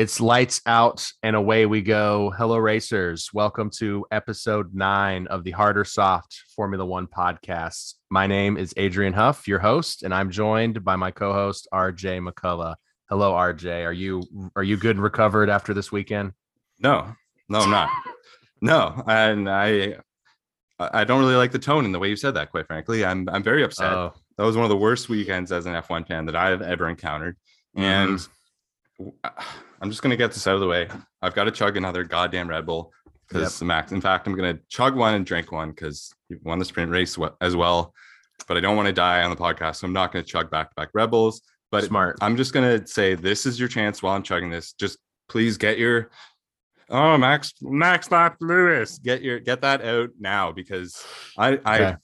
It's lights out and away we go. Hello, racers. Welcome to episode nine of the Hard or Soft Formula One podcast. My name is Adrian Huff, your host, and I'm joined by my co-host RJ McCullough. Hello, RJ. Are you are you good and recovered after this weekend? No, no, I'm not. no, and I I don't really like the tone and the way you said that. Quite frankly, I'm I'm very upset. Oh, that was one of the worst weekends as an F1 fan that I've ever encountered, and. Mm-hmm. I'm just gonna get this out of the way. I've got to chug another goddamn Red Bull because Max. In fact, I'm gonna chug one and drink one because he won the sprint race as well. But I don't want to die on the podcast, so I'm not gonna chug back to back Red Bulls. But smart. I'm just gonna say this is your chance while I'm chugging this. Just please get your oh Max Max lap Lewis. Get your get that out now because I I Okay.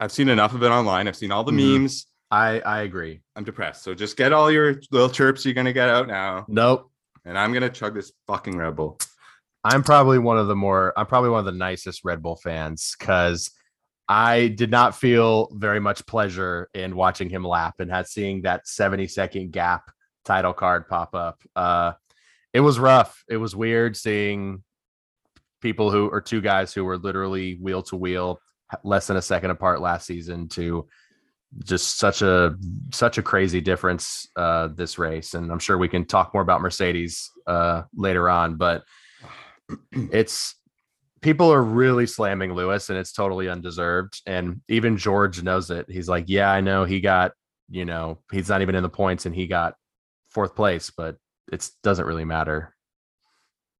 I've seen enough of it online. I've seen all the Mhm. memes. I I agree. I'm depressed. So just get all your little chirps you're gonna get out now Nope. And I'm gonna chug this fucking Red Bull. I'm probably one of the more I'm probably one of the nicest Red Bull fans because I did not feel very much pleasure in watching him lap and had seeing that 70 second gap title card pop up. Uh it was rough. It was weird seeing people who or two guys who were literally wheel to wheel less than a second apart last season to just such a such a crazy difference uh this race. And i'm sure we can talk more about mercedes uh later on but it's people are really slamming lewis and it's totally undeserved. And even george knows it. He's like yeah i know he got you know he's not even in the points and he got fourth place but it doesn't really matter.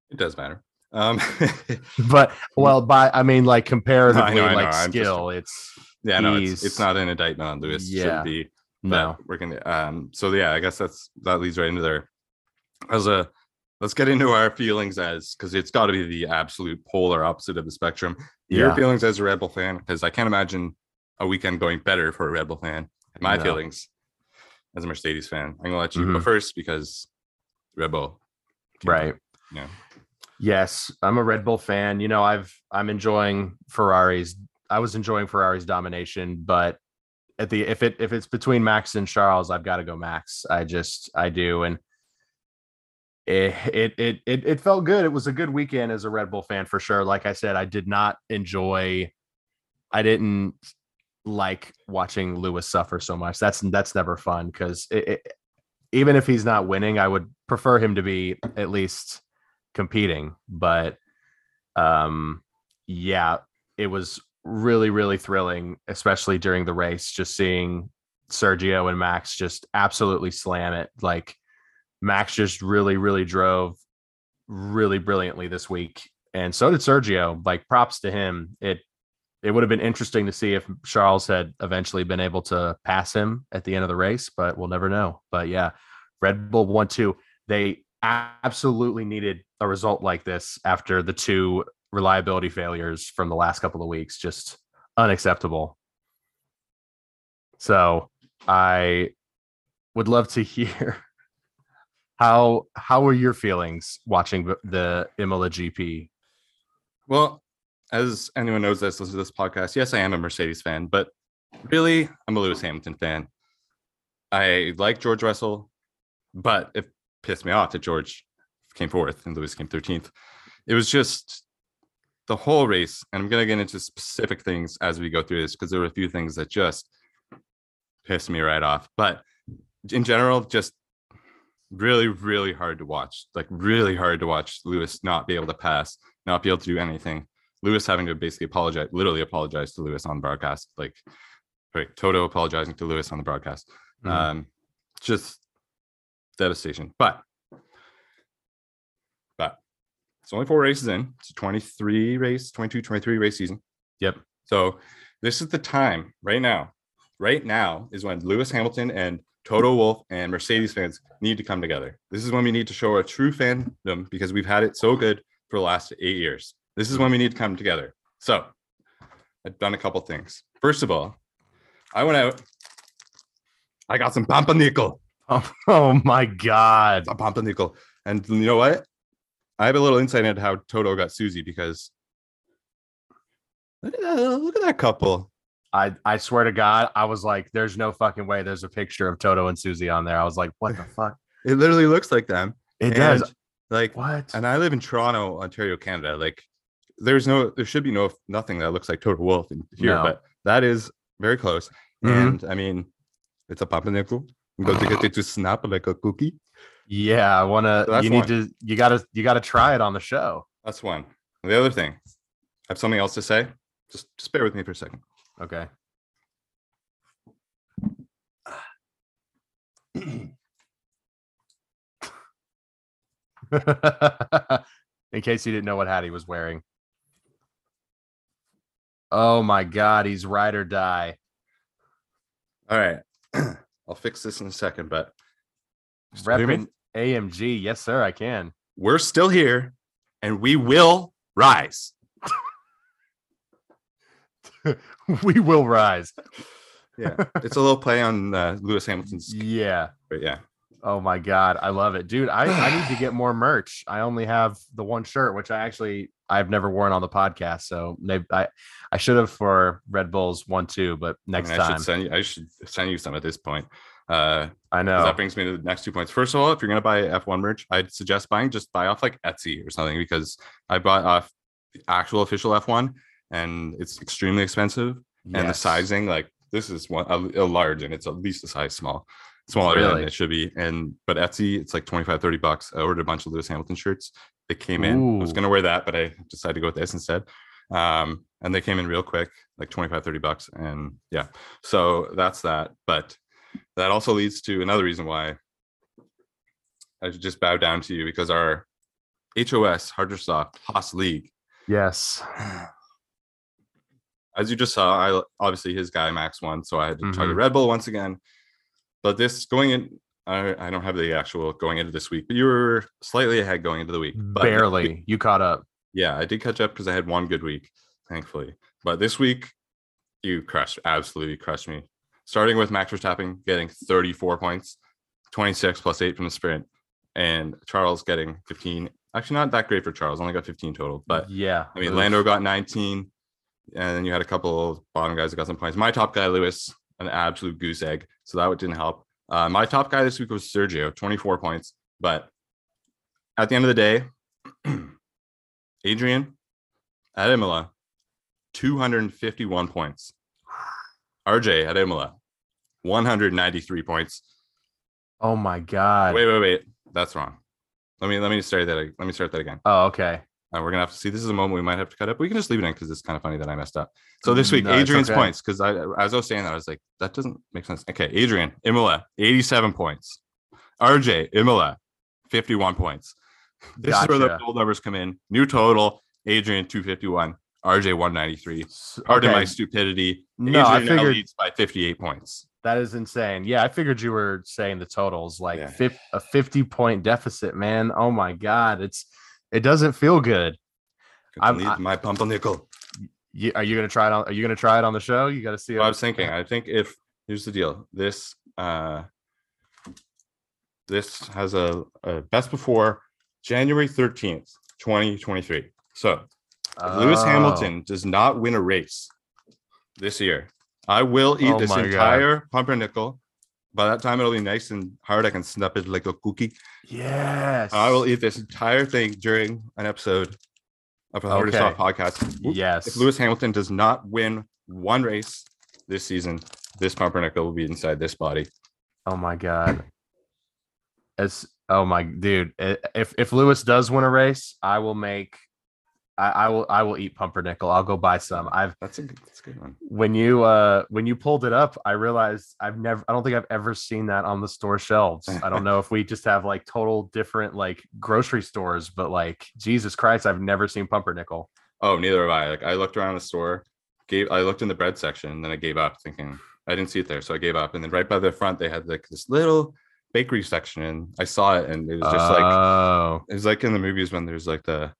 It does matter. Um, but well by i mean like comparatively I know, I know, like I'm just- skill it's yeah, no, it's, it's not an indictment on Lewis. Yeah. Shouldn't be. No we're gonna. Um, so yeah, I guess that's that leads right into there. As a, let's get into our feelings as because it's got to be the absolute polar opposite of the spectrum. Your feelings as a Red Bull fan, because I can't imagine a weekend going better for a Red Bull fan. My No. feelings as a Mercedes fan. I'm gonna let you go Mhm. first because Red Bull. right Yeah. Yes, I'm a Red Bull fan. You know, I've I'm enjoying Ferrari's. I was enjoying Ferrari's domination, but at the if it if it's between Max and Charles, I've got to go Max. I just I do, and it it it it it felt good. It was a good weekend as a Red Bull fan for sure. Like I said, I did not enjoy. I didn't like watching Lewis suffer so much. That's that's never fun because even if he's not winning, I would prefer him to be at least competing but um yeah it was really really thrilling especially during the race just seeing sergio and max just absolutely slam it. Like max just really really drove really brilliantly this week and so did sergio. Like props to him. It it would have been interesting to see if charles had eventually been able to pass him at the end of the race but we'll never know. But yeah red bull won two. They absolutely needed a result like this after the two reliability failures from the last couple of weeks. Just unacceptable. So I would love to hear how how were your feelings watching the- Imola GP? Well, as anyone knows that's listened to this podcast, yes, I am a Mercedes fan, but really, I'm a Lewis Hamilton fan. I like George Russell, but it pissed me off that George came fourth and Lewis came 13th. It was just the whole race, and I'm going to get into specific things as we go through this because there were a few things that just pissed me right off. But in general, just really, really hard to watch. Like, really hard to watch Lewis not be able to pass not be able to do anything. Lewis having to basically apologize, literally apologize to Lewis on the broadcast. Like, sorry, Toto apologizing to Lewis on the broadcast. Mhm. Um, just devastation. But it's only four races in. It's a 23 race, 22, 23 race season. Yep. So this is the time right now. Right now is when Lewis Hamilton and Toto Wolff and Mercedes fans need to come together. This is when we need to show our true fandom because we've had it so good for the last eight years. This is when we need to come together. So I've done a couple things. First of all, I went out. I got some pumpernickel, Oh, oh my god. a pampa nickel, and you know what? I have a little insight into how Toto got Susie because look at that, look at that couple. I I swear to God, I was like, there's no fucking way there's a picture of Toto and Susie on there. I was like, what the fuck? It literally looks like them. It And does. Like, What? and I live in Toronto, Ontario, Canada. Like, there's no, there should be no nothing that looks like Toto Wolff in here, No. but that is very close. Mhm. And I mean, it's a pumpernickel. I'm going to get it to snap like a cookie. Yeah, I wanna. that's You need one. to. You gotta. You gotta try it on the show. That's one. And the other thing, I have something else to say. Just, just bear with me for a second. Okay. In case you didn't know what hat he was wearing. Oh my God, he's ride or die. All right. I'll fix this in a second, but Still hear me? Repping AMG. Yes, sir, I can. we're still here and we will rise. we will rise. Yeah. it's a little play on uh, Lewis Hamilton's, Yeah. but yeah. Oh my God. I love it. Dude, I, I need to get more merch. I only have the one shirt, which I actually I've never worn on the podcast. So maybe I, I should have for Red Bulls one too, but I, next mean, I time. should send you, I should send you some at this point. Uh, I know. that brings me to the next two points. First of all, if you're gonna buy F1 merch, I'd suggest buying just buy off like Etsy or something because I bought off the actual official F1 and it's extremely expensive. And the sizing, like this is one a, a large and it's at least a size small, smaller than it should be. And but Etsy, it's like 25, 30 bucks. I ordered a bunch of Lewis Hamilton shirts. They came in. I was gonna wear that, but I decided to go with this instead. Um, and they came in real quick, like 25, 30 bucks. And yeah, so that's that. But that also leads to another reason why I should just bow down to you because our HOS Hard or Soft Haas League, Yes. as you just saw, I obviously his guy Max won, so I had to target Mhm. Red Bull once again. But this going in, I, I don't have the actual going into this week, but you were slightly ahead going into the week. But Barely. You caught up. Yeah, I did catch up because I had one good week, thankfully. But this week, you crushed, absolutely crushed me. Starting with Max Verstappen getting 34 points, 26 plus eight from the sprint, and Charles getting 15. Actually, not that great for Charles, only got 15 total. But yeah. I mean, Lando got 19, and then you had a couple of bottom guys that got some points. My top guy, Lewis, an absolute goose egg. So that didn't help. Uh, my top guy this week was Sergio, 24 points. But at the end of the day, Adrian at Imola, 251 points. RJ at Imola, 193 points. Oh my God. Wait, wait, wait. That's wrong. Let me let me start that. Let me start that again. Oh, okay. Uh, we're gonna have to see. This is a moment we might have to cut up. We can just leave it in because it's kind of funny that I messed up. So this week, No, Adrian's okay. points because I as I was saying that I was like that doesn't make sense. Okay, Adrian Imola, eighty-seven points. RJ Imola, fifty-one points. This is where the Gotcha. gold numbers come in. New total: Adrian two fifty-one, RJ one ninety-three. S- Pardon my okay, stupidity. No, I Adrian now figured- leads by fifty-eight points. That is insane. Yeah, I figured you were saying the totals like Yeah. a 50 point deficit, man. Oh my God. It's, it doesn't feel good. I'm- I- my pumpernickel. You, are you to try it on, are you going to try it on the show? You got to see it. Well, I was thinking. I think if here's the deal. This uh this has a, a best before January 13th, 2023. So if Lewis Oh, Hamilton does not win a race this year, I will eat Oh this my God. entire pumpernickel. By that time, it'll be nice and hard. I can snap it like a cookie. Yes. I will eat this entire thing during an episode of the Hardest Okay. Podcast. Yes. If Lewis Hamilton does not win one race this season, this pumpernickel will be inside this body. Oh my god. It's oh my dude. If if Lewis does win a race, I will make I, I will I will eat pumpernickel. I'll go buy some. I've That's a good, that's a good one. when you uh when you pulled it up, I realized I've never I don't think I've ever seen that on the store shelves. I don't know if we just have like total different like grocery stores, but like Jesus Christ, I've never seen pumpernickel. Oh, neither have I. Like I looked around the store, gave I looked in the bread section, and then I gave up, thinking I didn't see it there, so I gave up. And then right by the front, they had like this little bakery section, and I saw it, and it was just like oh it was like in the movies when there's like the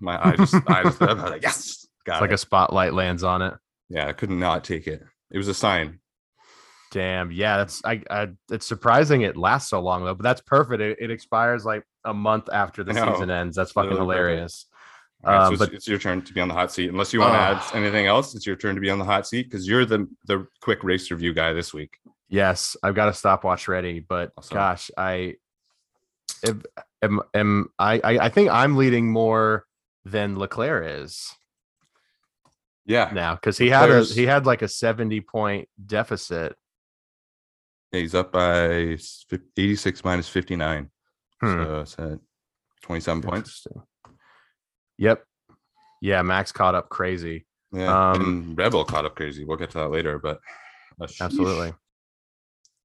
my eye just I just. I was like yes, got it's like it. a spotlight lands on it. yeah, I could not take it. It was a sign. Damn, yeah, that's I, I it's surprising it lasts so long though, but that's perfect. It, it expires like a month after the season ends. That's fucking Literally hilarious. Right, Um, so but- it's, your turn to be on the hot seat. Unless you want to add anything else, it's your turn to be on the hot seat because you're the the quick race review guy this week. Yes, I've got a stopwatch ready, but Awesome. gosh, I if am, am I, I I think I'm leading more than Leclerc is Yeah, now because he had a he had like a 70 point deficit. he's up by 86 minus 59. Hmm. So it's at 27 points. Yep. Yeah, Max caught up crazy. Yeah, Um, Bull caught up crazy. We'll get to that later, but uh. Absolutely.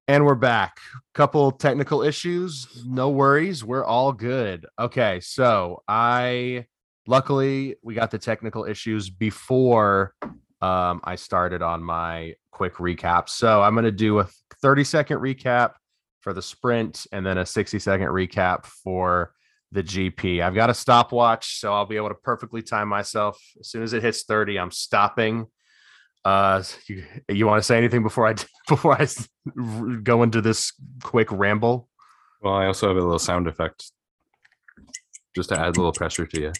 And we're back. Couple technical issues. No worries. We're all good. Okay. So I luckily we got the technical issues before um, I started on my quick recap. So I'm going to do a 30 second recap for the sprint and then a 60 second recap for the GP. I've got a stopwatch, so I'll be able to perfectly time myself. As soon as it hits 30, I'm stopping. Uh, you, you want to say anything before I before I go into this quick ramble? Well, I also have a little sound effect just to add a little pressure to you.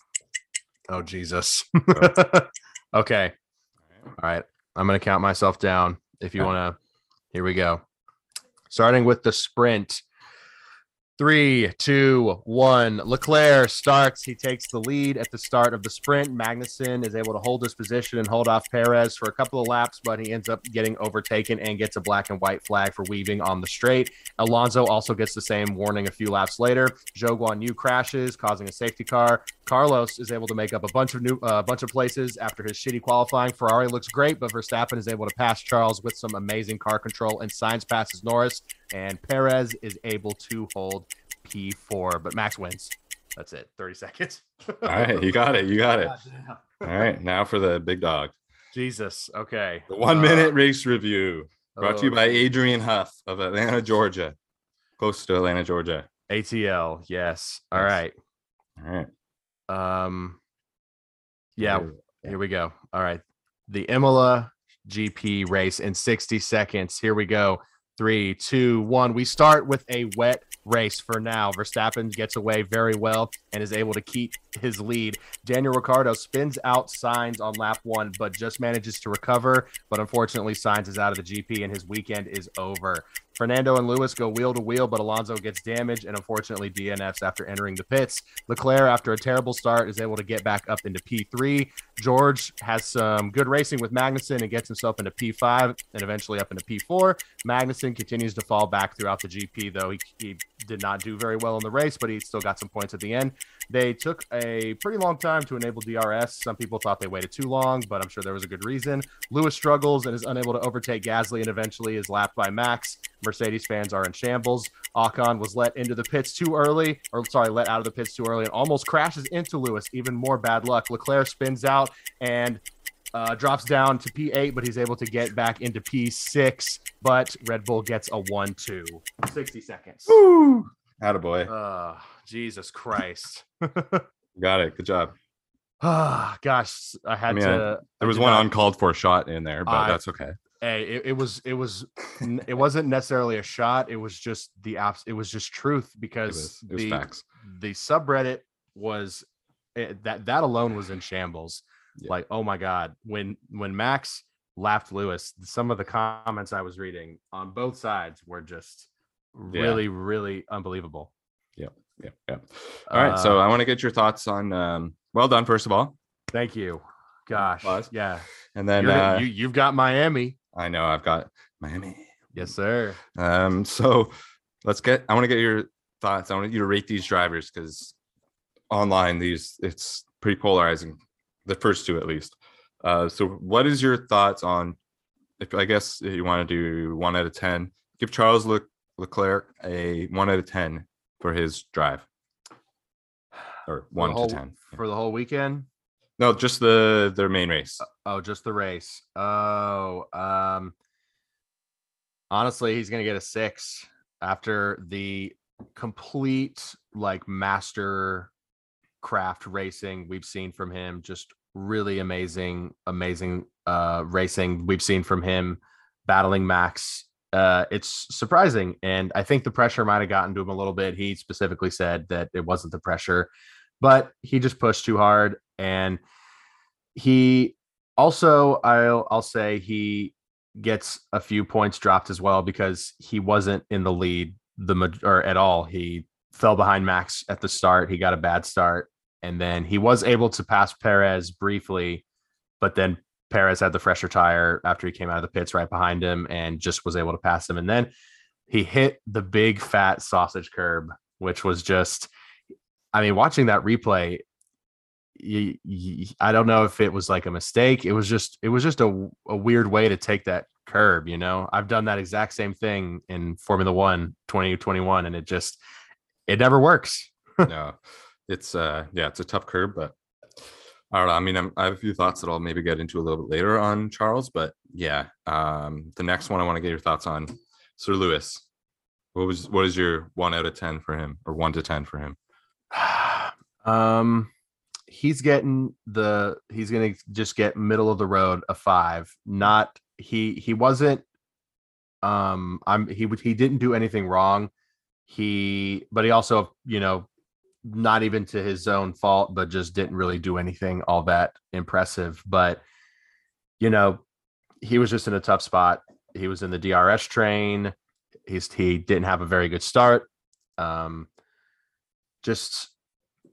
Oh Jesus. Oh. okay. All right. I'm gonna count myself down. If you want to, here we go. Starting with the sprint. Three, two, one. Leclerc starts. He takes the lead at the start of the sprint. Magnussen is able to hold his position and hold off Perez for a couple of laps, but he ends up getting overtaken and gets a black and white flag for weaving on the straight. Alonso also gets the same warning a few laps later. Zhou Guanyu crashes, causing a safety car. Carlos is able to make up a bunch of new, a bunch of places after his shitty qualifying. Ferrari looks great, but Verstappen is able to pass Charles with some amazing car control, and Sainz passes Norris, and Perez is able to hold P4. But Max wins. That's it. Thirty seconds. All right, you got it. You got it. All right, now for the big dog. Jesus. Okay. The one Uh, minute race review brought to you oh, by Adrian Huff of Atlanta, Georgia. Close to Atlanta, Georgia. ATL. Yes. All Yes. right. All right. Um. Yeah. Here we go. All right. The Imola GP race in 60 seconds. Here we go. Three, two, one. We start with a wet race for now. Verstappen gets away very well and is able to keep his lead. Daniel Ricciardo spins out Sainz on lap one, but just manages to recover. But unfortunately, Sainz is out of the GP and his weekend is over. Fernando and Lewis go wheel to wheel, but Alonso gets damaged and unfortunately DNFs after entering the pits. Leclerc, after a terrible start, is able to get back up into P3. George has some good racing with Magnussen and gets himself into P5 and eventually up into P4. Magnussen continues to fall back throughout the GP, though he, he did not do very well in the race, but he still got some points at the end. They took a pretty long time to enable DRS. Some people thought they waited too long, but I'm sure there was a good reason. Lewis struggles and is unable to overtake Gasly and eventually is lapped by Max. Mercedes fans are in shambles. Ocon was let into the pits too early, or sorry, let out of the pits too early and almost crashes into Lewis. Even more bad luck. Leclerc spins out and uh, drops down to P8, but he's able to get back into P6. But Red Bull gets a 1 2. 60 seconds. Woo! Attaboy. Uh, Jesus Christ. Got it. Good job. Ah, gosh, I had mean, to. I There was one not- uncalled for shot in there, but I- that's okay. Hey, it, it was it was it wasn't necessarily a shot. It was just the apps. It was just truth It because was, it was the facts. the subreddit was it, that that alone was in shambles. Yeah. Like, oh my god, when when Max laughed Lewis, some of the comments I was reading on both sides were just Yeah. really really unbelievable. Yeah, yeah. Yeah. All right. So Uh, I want to get your thoughts on. Um, well done, first of all, thank you. Gosh, yeah. and then uh, you you've got Miami. I know I've got Miami. Yes, sir. Um, so let's get. I want to get your thoughts. I want you to rate these drivers because online these it's pretty polarizing. The first two, at least. Uh, so what is your thoughts on? If I guess if you want to do one out of ten, give Charles Le- Leclerc a one out of ten for his drive, or one whole- to ten. for the whole weekend. No, just the their main race. Oh, just the race. Oh, um, honestly, he's gonna get a six after the complete like master craft racing we've seen from him. Just really amazing, amazing uh racing we've seen from him battling Max. Uh, it's surprising, and I think the pressure might have gotten to him a little bit. He specifically said that it wasn't the pressure, but he just pushed too hard and he also I'll I'll say he gets a few points dropped as well because he wasn't in the lead the or at all. He fell behind Max at the start. He got a bad start, and then he was able to pass Perez briefly, but then Perez had the fresher tire after he came out of the pits right behind him and just was able to pass him. And then he hit the big fat sausage curb, which was just, I mean, watching that replay, you, you, I don't know if it was like a mistake. It was just, it was just a, a weird way to take that curb. You know, I've done that exact same thing in Formula One 2021, and it just, it never works. no, it's uh, yeah, it's a tough curb, but I don't know. I mean, I'm, i have a few thoughts that I'll maybe get into a little bit later on Charles, but yeah, um, the next one I want to get your thoughts on Sir Lewis. What was what is your one out of ten for him, or one to ten for him? um, he's getting the he's gonna just get middle of the road a five. Not he he wasn't. Um, I'm he would he didn't do anything wrong. He but he also you know not even to his own fault, but just didn't really do anything all that impressive. But you know, he was just in a tough spot. He was in the DRS train. He's he didn't have a very good start. Um, just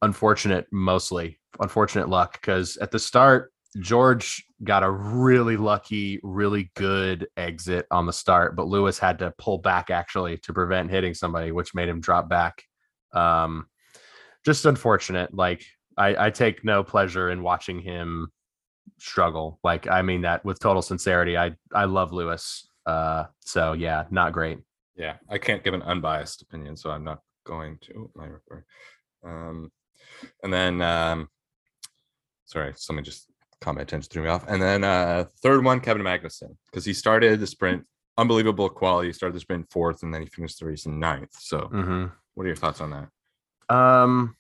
unfortunate, mostly unfortunate luck because at the start, George got a really lucky, really good exit on the start, but Lewis had to pull back actually to prevent hitting somebody, which made him drop back. Um, just unfortunate. Like I, I take no pleasure in watching him struggle. Like I mean that with total sincerity. I I love Lewis. Uh, so yeah, not great. Yeah, I can't give an unbiased opinion, so I'm not going to. my Um, and then um, sorry, something just caught my attention, threw me off. And then uh, third one, Kevin Magnussen, because he started the sprint, unbelievable quality. He started the sprint fourth, and then he finished the race in ninth. So, mm-hmm. what are your thoughts on that? Um,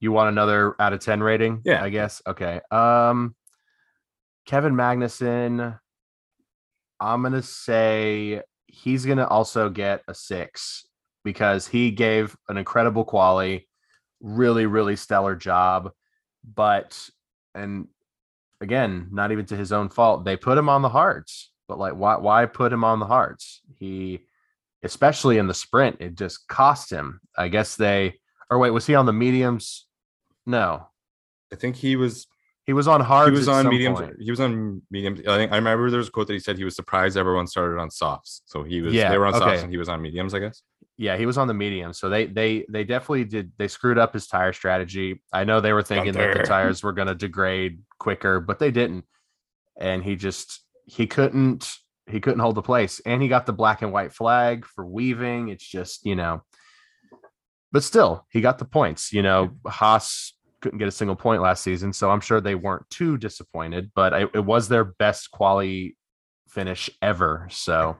you want another out of 10 rating? Yeah. I guess. Okay. Um, Kevin Magnussen, I'm going to say he's going to also get a six because he gave an incredible quality, really, really stellar job. But, and again, not even to his own fault, they put him on the hearts. But like, why, why put him on the hearts? He, especially in the sprint, it just cost him. I guess they, or wait, was he on the mediums? No, I think he was. He was on hard. He was on mediums. Point. He was on mediums. I think I remember there was a quote that he said he was surprised everyone started on softs. So he was. Yeah, they were on okay. softs and he was on mediums. I guess. Yeah, he was on the medium. So they they they definitely did. They screwed up his tire strategy. I know they were thinking Gunther. that the tires were going to degrade quicker, but they didn't. And he just he couldn't he couldn't hold the place and he got the black and white flag for weaving. It's just you know but still he got the points you know. Haas couldn't get a single point last season so i'm sure they weren't too disappointed but it, it was their best quality finish ever so.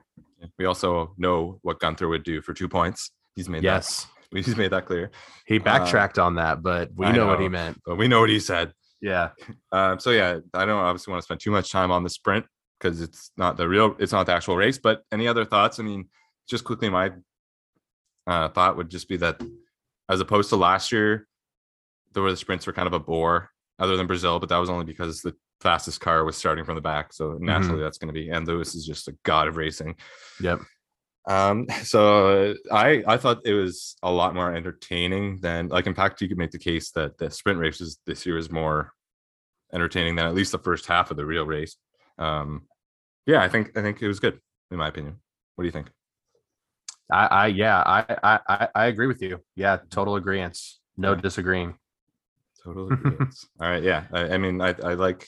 We also know what gunther would do for two points. He's made yes. that, he's made that clear. He uh, backtracked uh, on that but we know, know, what he meant. but we know what he said. Yeah. Um, so yeah i don't obviously want to spend too much time on the sprint because it's not the real, it's not the actual race. But any other thoughts? I mean, just quickly, my uh, thought would just be that as opposed to last year, the where the sprints were kind of a bore, other than Brazil, but that was only because the fastest car was starting from the back. So naturally, mm-hmm. that's going to be. And Lewis is just a god of racing. Yep. Um, so I I thought it was a lot more entertaining than like in fact you could make the case that the sprint races this year is more entertaining than at least the first half of the real race. Um, yeah, I think I think it was good in my opinion. What do you think? I, I yeah, I, I I agree with you. Yeah, total agreement. No yeah. disagreeing. Total agreement. All right, yeah. I, I mean, I, I like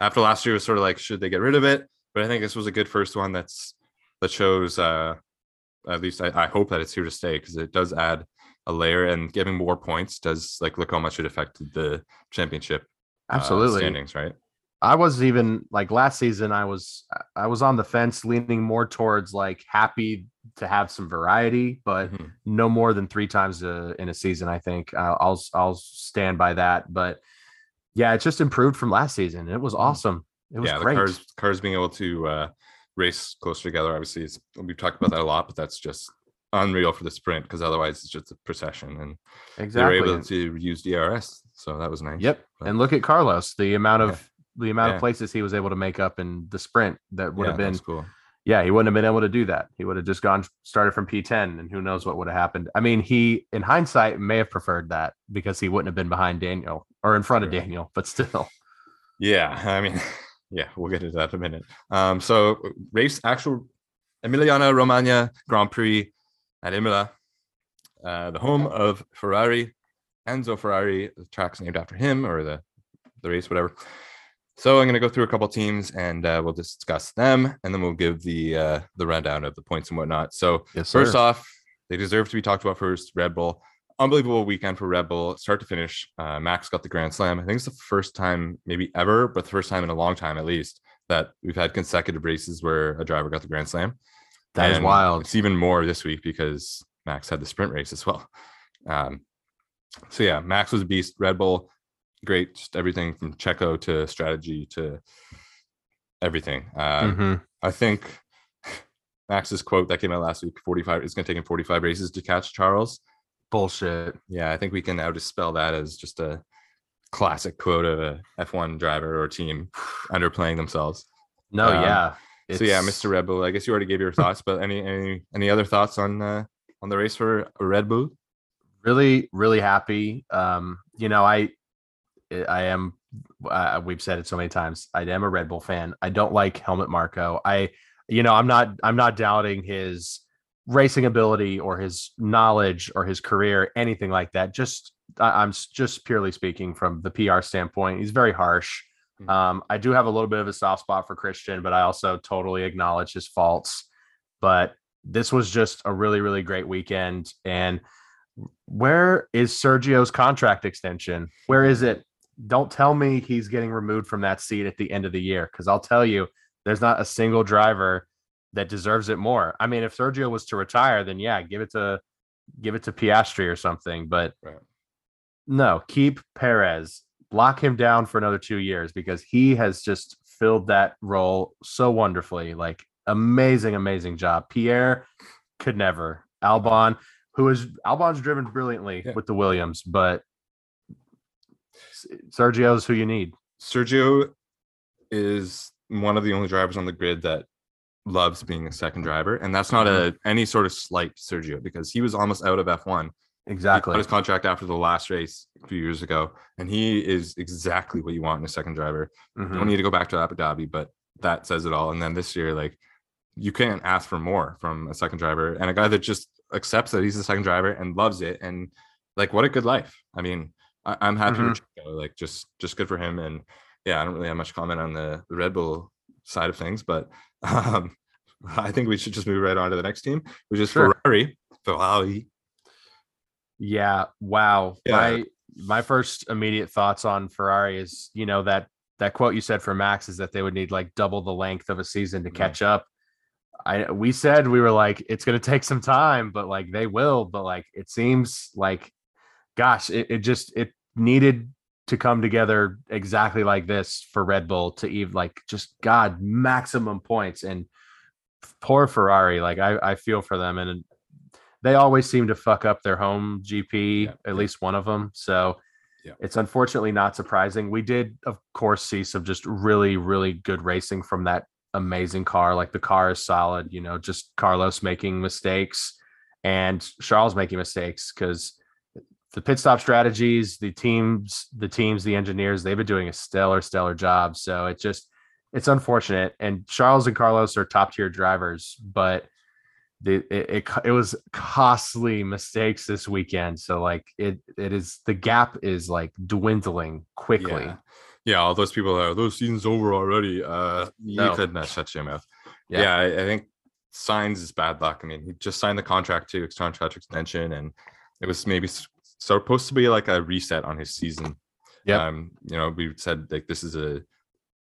after last year was sort of like should they get rid of it? But I think this was a good first one. That's that shows. uh At least I, I hope that it's here to stay because it does add a layer and giving more points does like look how much it affected the championship uh, absolutely uh, standings, right? I was even like last season. I was I was on the fence, leaning more towards like happy to have some variety, but mm-hmm. no more than three times a, in a season. I think I'll, I'll I'll stand by that. But yeah, it just improved from last season. It was mm-hmm. awesome. It was yeah, great. cars cars being able to uh, race closer together. Obviously, we've talked about that a lot, but that's just unreal for the sprint because otherwise it's just a procession and exactly. they were able to use DRS. So that was nice. Yep. But, and look at Carlos, the amount of the amount yeah. of places he was able to make up in the sprint that would yeah, have been cool. yeah, he wouldn't have been able to do that. He would have just gone started from P10 and who knows what would have happened. I mean, he in hindsight may have preferred that because he wouldn't have been behind Daniel or in front of Daniel, but still. Yeah, I mean, yeah, we'll get into that in a minute. Um, so race actual Emiliana Romagna Grand Prix at Imola, uh, the home of Ferrari. Enzo Ferrari, the track's named after him or the the race, whatever. So I'm going to go through a couple teams and uh, we'll discuss them, and then we'll give the uh, the rundown of the points and whatnot. So Yes, first sir. off, they deserve to be talked about first. Red Bull, unbelievable weekend for Red Bull, start to finish. Uh, Max got the Grand Slam. I think it's the first time, maybe ever, but the first time in a long time at least, that we've had consecutive races where a driver got the Grand Slam. That is And wild. It's even more this week because Max had the sprint race as well. Um, so yeah, Max was a beast. Red Bull, great. Just everything from Checo to strategy to everything. Uh, Mhm. I think Max's quote that came out last week: "45 it's going to take him 45 races to catch Charles." Bullshit. Yeah, I think we can now dispel that as just a classic quote of a F1 driver or team underplaying themselves. No, Um, yeah. so yeah, Mr. Red Bull. I guess you already gave your thoughts, but any any any other thoughts on uh, on the race for Red Bull? really really happy um you know i i am uh, we've said it so many times i am a red bull fan. I don't like Helmut Marko i you know i'm not i'm not doubting his racing ability or his knowledge or his career anything like that. Just I, i'm just purely speaking from the pr standpoint. He's very harsh. Mhm. um i do have a little bit of a soft spot for christian but i also totally acknowledge his faults. But this was just a really really great weekend. And where is Sergio's contract extension? Where is it? Don't tell me he's getting removed from that seat at the end of the year because I'll tell you, there's not a single driver that deserves it more. I mean, if Sergio was to retire, then yeah, give it to give it to Piastri or something. But Right. no, keep Perez, lock him down for another two years because he has just filled that role so wonderfully. Like amazing, amazing job. Pierre could never. Albon, who is Albon's driven brilliantly Yeah. with the Williams, but S- Sergio's who you need. Sergio is one of the only drivers on the grid that loves being a second driver, and that's not a any sort of slight Sergio because he was almost out of F1. He Exactly. his contract after the last race a few years ago, and he is exactly what you want in a second driver. Mhm. don't need to go back to Abu Dhabi, but that says it all. And then this year, like you can't ask for more from a second driver and a guy that just accepts that he's a second driver and loves it. And like, what a good life. I mean, I, I'm happy for Checo, like just just good for him. And yeah, I don't really have much comment on the, the Red Bull side of things, but um, I think we should just move right on to the next team, which is Sure. Ferrari. Ferrari. Yeah. Wow. Yeah. My my first immediate thoughts on Ferrari is, you know, that that quote you said for Max is that they would need like double the length of a season to Mhm. catch up. I we said we were like it's going to take some time, but like they will. But like it seems like, gosh, it, it just it needed to come together exactly like this for Red Bull to even like just God maximum points and poor Ferrari. Like I I feel for them and they always seem to fuck up their home GP, Yeah, at least one of them. So Yeah. it's unfortunately not surprising. We did, of course, see some just really, really good racing from that amazing car. Like the car is solid, you know, just Carlos making mistakes and Charles making mistakes because the pit stop strategies, the teams, the teams, the engineers, they've been doing a stellar, stellar job. So it just it's unfortunate. And Charles and Carlos are top tier drivers, but the, it, it it was costly mistakes this weekend. So like it it is the gap is like dwindling quickly. Yeah. Yeah, all those people are those seasons over already. Uh you No. could not shut your mouth. Yeah. Yeah, I, I think Sainz is bad luck. I mean, he just signed the contract to contract extension, and it was maybe s- supposed to be like a reset on his season. Yeah. Um, you know, we said like this is a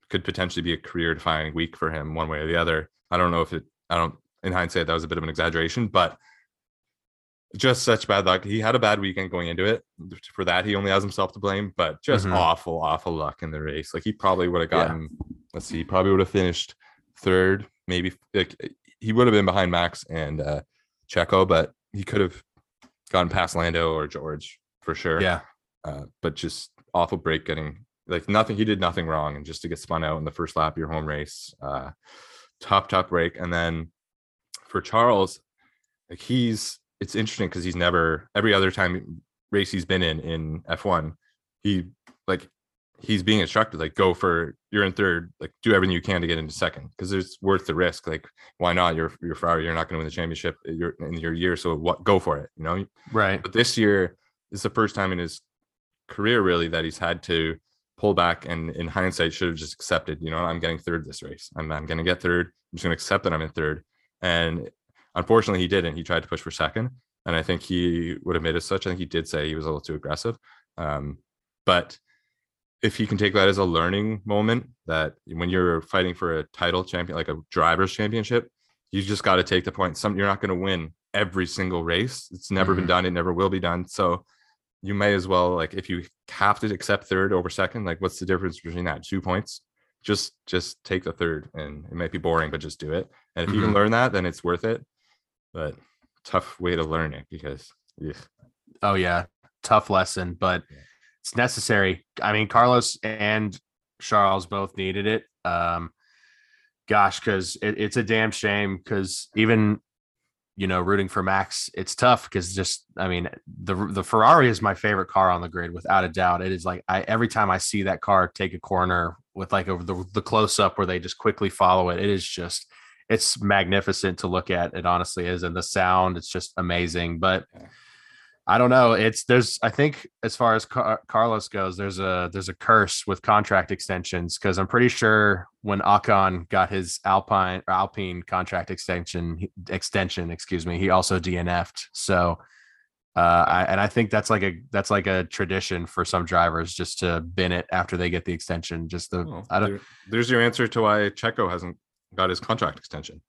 could potentially be a career defining week for him one way or the other. I don't know if it I don't in hindsight that was a bit of an exaggeration, but just such bad luck. He had a bad weekend going into it. For that, he only has himself to blame, but just Mhm. awful, awful luck in the race. Like he probably would have Yeah. gotten, let's see, he probably would have finished third, maybe like he would have been behind Max and uh Checo, but he could have gone past Lando or George for sure. Yeah. Uh, but just awful break getting like nothing. He did nothing wrong, and just to get spun out in the first lap of your home race, uh, top tough break. And then for Charles, like he's it's interesting because he's never every other time race he's been in in F1, he like he's being instructed like go for you're in third, like do everything you can to get into second because it's worth the risk. Like why not? You're you're Ferrari, you're not going to win the championship you're in your year, so what? Go for it, you know. Right. But this year is the first time in his career really that he's had to pull back and in hindsight should have just accepted, you know, I'm getting third this race. I'm, I'm going to get third. I'm just going to accept that I'm in third. And unfortunately, he didn't. He tried to push for second. And I think he would have made it such. I think he did say he was a little too aggressive. Um, but if you can take that as a learning moment, that when you're fighting for a title champion, like a driver's championship, you just got to take the point. Some you're not going to win every single race. It's never mm-hmm. been done. It never will be done. So you may as well like if you have to accept third over second, like what's the difference between that? Two points. Just just take the third, and it might be boring, but just do it. And if mm-hmm. you can mm-hmm. learn that, then it's worth it. But tough way to learn it because. Ugh. Oh yeah, tough lesson, but it's necessary. I mean, Carlos and Charles both needed it. Um, gosh, because it, it's a damn shame. Because even you know, rooting for Max, it's tough because just I mean, the the Ferrari is my favorite car on the grid without a doubt. It is like I every time I see that car take a corner with like over the, the close up where they just quickly follow it, it is just it's magnificent to look at. It honestly is, and the sound, it's just amazing. But I don't know. It's there's I think as far as Car- Carlos goes, there's a there's a curse with contract extensions because I'm pretty sure when Ocon got his Alpine Alpine contract extension extension, excuse me, he also DNF'd. So uh, I, and I think that's like a that's like a tradition for some drivers just to bin it after they get the extension. Just the oh, I don't. There, there's your answer to why Checo hasn't got his contract extension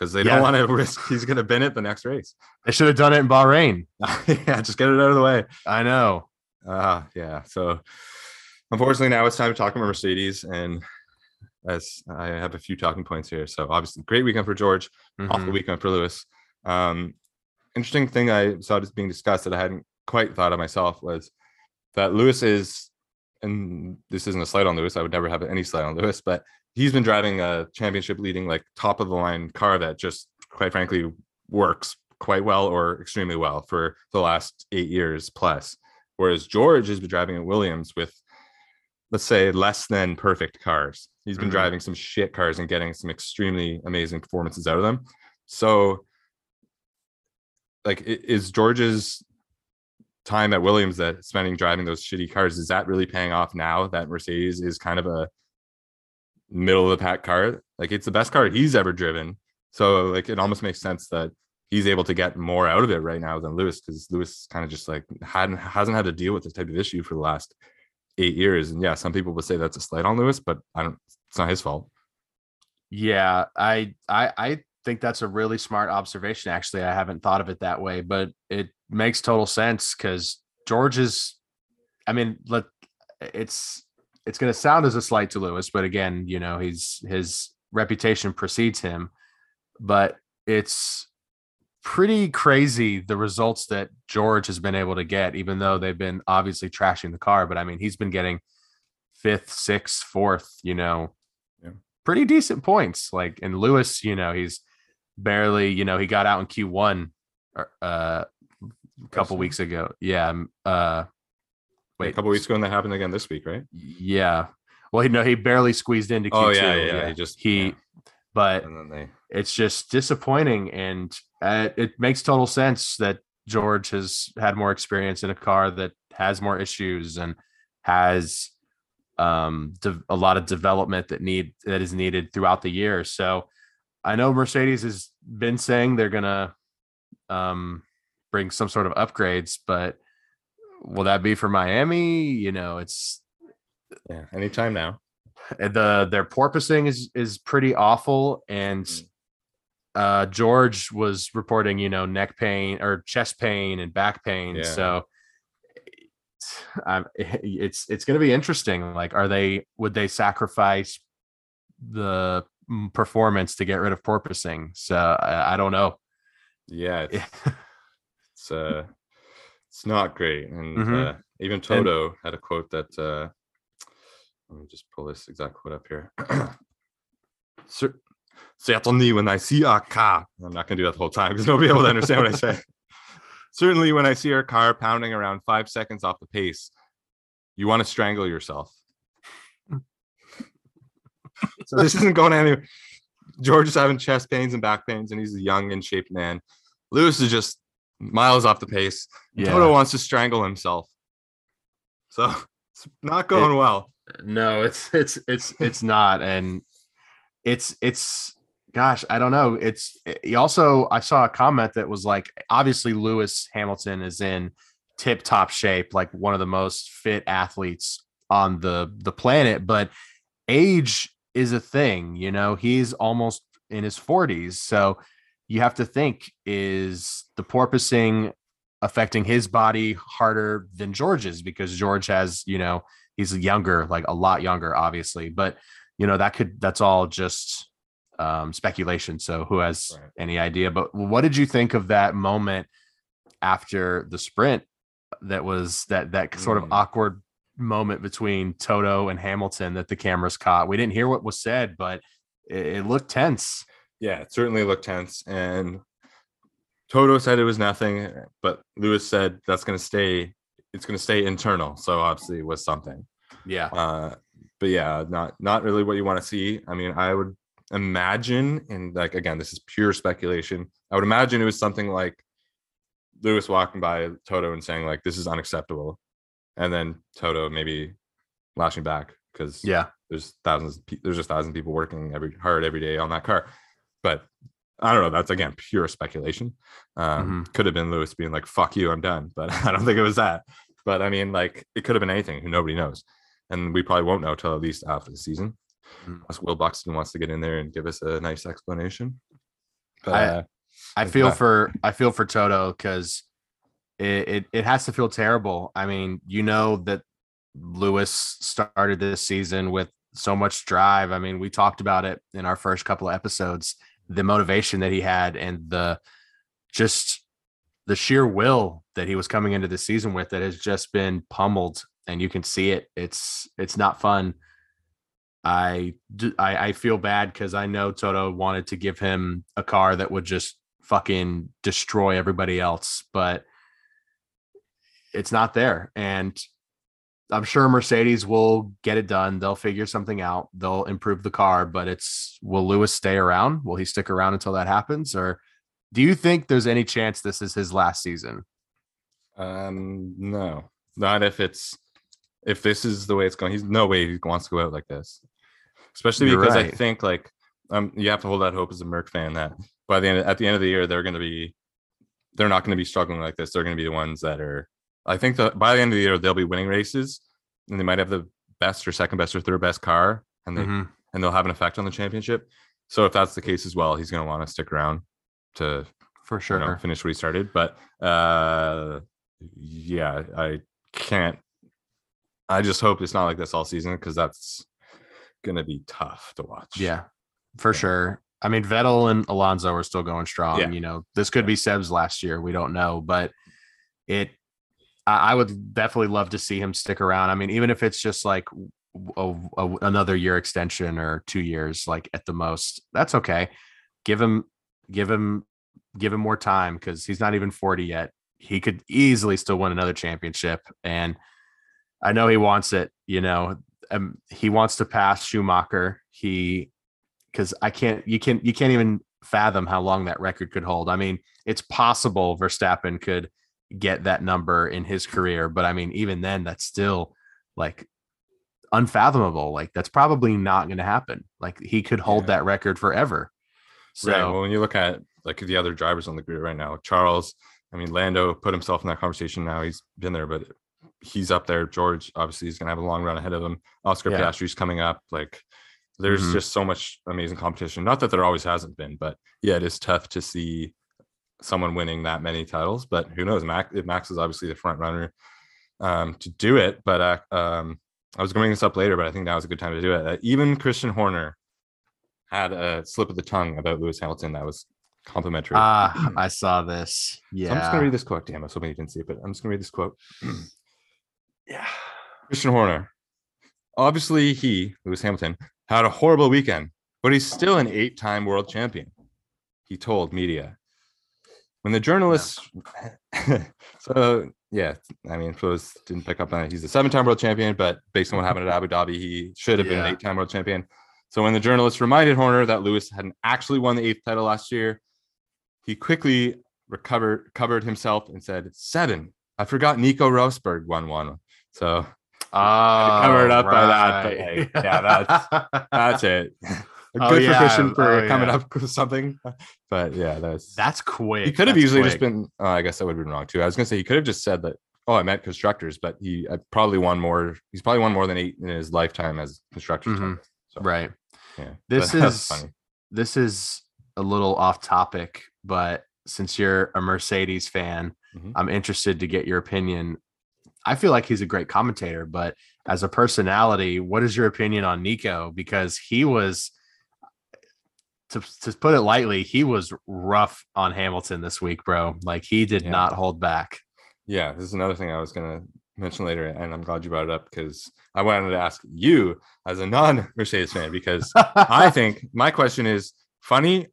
because they don't want to risk he's going to bin it the next race. They should have done it in Bahrain. yeah, just get it out of the way. I know. Uh, yeah. So unfortunately, now it's time to talk about Mercedes. And as I have a few talking points here. So obviously, great weekend for George, mm-hmm. awful weekend for Lewis. Um, interesting thing I saw just being discussed that I hadn't quite thought of myself was that Lewis is, and this isn't a slight on Lewis. I would never have any slight on Lewis, but he's been driving a championship leading like top of the line car that just quite frankly works quite well or extremely well for the last eight years plus. Whereas George has been driving at Williams with, let's say, less than perfect cars. He's been mm-hmm. driving some shit cars and getting some extremely amazing performances out of them. So, like, is George's time at Williams that spending driving those shitty cars is that really paying off now that Mercedes is kind of a middle of the pack car. Like it's the best car he's ever driven. So like it almost makes sense that he's able to get more out of it right now than Lewis because Lewis kind of just like hadn't hasn't had to deal with this type of issue for the last eight years. And yeah, some people would say that's a slight on Lewis, but I don't. It's not his fault. Yeah, I I I think that's a really smart observation. Actually, I haven't thought of it that way, but it makes total sense because George is. I mean, let it's it's going to sound as a slight to Lewis, but again, you know, he's his reputation precedes him. But it's pretty crazy the results that George has been able to get, even though they've been obviously trashing the car. But I mean, he's been getting fifth, sixth, fourth, you know, yeah. pretty decent points. Like, and Lewis, you know, he's barely, you know, he got out in Q1 uh, a couple weeks ago. Yeah. Uh, Wait, a couple weeks ago, and that happened again this week, right? Yeah. Well, he no, he barely squeezed into Q2. Oh yeah, yeah. yeah. He just he, yeah. but they... it's just disappointing, and uh, it makes total sense that George has had more experience in a car that has more issues and has um de- a lot of development that need that is needed throughout the year. So I know Mercedes has been saying they're gonna um bring some sort of upgrades, but will that be for Miami? You know, it's yeah, anytime now. The their porpoising is is pretty awful, and mm. uh, George was reporting, you know, neck pain or chest pain and back pain. Yeah. So um, it's it's going to be interesting. Like, are they would they sacrifice the performance to get rid of porpoising? So I, I don't know. Yeah, it's, it's uh it's not great. And mm-hmm. uh, even Toto and, had a quote that uh, let me just pull this exact quote up here. certainly when I see a car, I'm not going to do that the whole time because nobody will understand what I say. Certainly when I see our car pounding around five seconds off the pace, you want to strangle yourself. so this isn't going anywhere. George is having chest pains and back pains, and he's a young and shaped man. Lewis is just miles off the pace. Yeah. Toto wants to strangle himself. So it's not going well. No, it's it's it's it's not, and it's it's gosh, I don't know. It's he also I saw a comment that was like, obviously Lewis Hamilton is in tip top shape, like one of the most fit athletes on the the planet, but age is a thing. You know, he's almost in his forties, so you have to think is the porpoising affecting his body harder than George's because George has, you know, he's younger, like a lot younger, obviously, but you know, that could, that's all just um, speculation. So who has Right. any idea? But what did you think of that moment after the sprint that was that, that sort of Mm. awkward moment between Toto and Hamilton that the cameras caught? We didn't hear what was said, but it, it looked tense. Yeah, it certainly looked tense. And Toto said it was nothing, but Lewis said that's going to stay. It's going to stay internal. So obviously it was something. Yeah. Uh, but yeah, not not really what you want to see. I mean, I would imagine, and like again, this is pure speculation. I would imagine it was something like Lewis walking by Toto and saying like, "This is unacceptable," and then Toto maybe lashing back because Yeah. there's thousands there's just thousand people working every hard every day on that car but i don't know that's again pure speculation um could have been lewis being like fuck you i'm done but i don't think it was that but i mean like it could have been anything who nobody knows and we probably won't know till at least after the season Mhm. unless will buxton wants to get in there and give us a nice explanation but I- uh, I feel that. for I feel for Toto because it, it it has to feel terrible. I mean, you know that Lewis started this season with so much drive. I mean, we talked about it in our first couple of episodes, the motivation that he had and the just the sheer will that he was coming into the season with that has just been pummeled and you can see it. It's it's not fun. I I feel bad because I know Toto wanted to give him a car that would just fucking destroy everybody else, but it's not there. And I'm sure Mercedes will get it done. They'll figure something out. They'll improve the car, but it's will Lewis stay around? Will he stick around until that happens? Or do you think there's any chance this is his last season? um no not if it's if this is the way it's going he's no way he wants to go out like this especially You're because I think like um you have to hold that hope as a Merc fan that by the end at the end of the year they're going to be they're not going to be struggling like this. They're going to be the ones that are. I think that by the end of the year they'll be winning races, and they might have the best or second best or third best car, and they Mhm. and they'll have an effect on the championship. So if that's the case as well, he's going to want to stick around to For you sure. know, finish what he started. But uh, yeah, I can't. I just hope it's not like this all season because that's gonna be tough to watch. Yeah, for sure. I mean, Vettel and Alonso are still going strong. Yeah. You know, this could be Seb's last year. We don't know, but it. I would definitely love to see him stick around. I mean, even if it's just like a, a- another year extension or two years, like at the most, that's okay. Give him, give him, give him more time because he's not even forty yet. He could easily still win another championship, and I know he wants it. You know, um, he wants to pass Schumacher. He because I can't you can't, you can't even fathom how long that record could hold. I mean, it's possible Verstappen could get that number in his career, but I mean, even then, that's still like unfathomable. Like that's probably not going to happen. Like he could hold Yeah. that record forever. So right. Well, when you look at like the other drivers on the grid right now, Charles, I mean, Lando put himself in that conversation now. He's been there, but he's up there. George, obviously, he's going to have a long run ahead of him. Oscar Yeah. Piastri's coming up. Like, there's Mhm. just so much amazing competition. Not that there always hasn't been, but yeah, it is tough to see someone winning that many titles. But who knows? Max, Max is obviously the front runner um, to do it. But uh, um, I was going to bring this up later, but I think now is a good time to do it. Uh, even Christian Horner had a slip of the tongue about Lewis Hamilton that was complimentary. ah, I saw this. Yeah. So I'm just gonna read this quote. Damn, I was hoping you didn't see it, but I'm just gonna read this quote. yeah. Christian Horner. Obviously, he, Lewis Hamilton, had a horrible weekend, but he's still an eight-time world champion. He told media. When the journalists, so yeah, I mean, for those didn't pick up on it, he's a seven-time world champion, but based on what happened at Abu Dhabi, he should have been an eight-time world champion. So when the journalists reminded Horner that Lewis hadn't actually won the eighth title last year, he quickly recovered covered himself and said, Seven. I forgot Nico Rosberg won one. So Oh, cover it up by that, oh, but, yeah, that's- that's it. A Oh, good yeah. profession for Oh, coming yeah. up with something. But yeah, that's that's quick. he could have easily just been oh, I guess that would have been wrong too. I was gonna say he could have just said that, oh, I meant constructors, but he uh, probably won more. He's probably won more than eight in his lifetime as constructors. Mhm. So, right. Yeah. This but is funny. this is a little off topic, but since you're a Mercedes fan, Mhm. I'm interested to get your opinion. I feel like he's a great commentator, but as a personality, what is your opinion on Nico? Because he was, to, to put it lightly, he was rough on Hamilton this week, bro. Like he did Yeah. not hold back. Yeah, this is another thing I was gonna mention later, and I'm glad you brought it up because I wanted to ask you as a non-Mercedes fan because I think my question is funny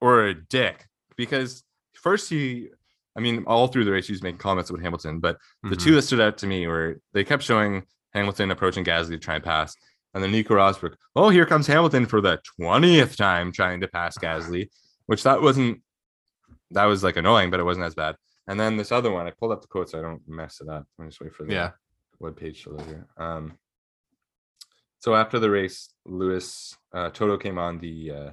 or a dick because first he, I mean, all through the race he was making comments about Hamilton, but the Mhm. two that stood out to me were they kept showing Hamilton approaching Gasly to try and pass, and then Nico Rosberg, oh, here comes Hamilton for the twentieth time trying to pass Gasly, which that wasn't that was like annoying, but it wasn't as bad. And then this other one, I pulled up the quote so I don't mess it up. Let me just wait for the Yeah. web page to load here. Um, so after the race, Lewis uh, Toto came on the uh,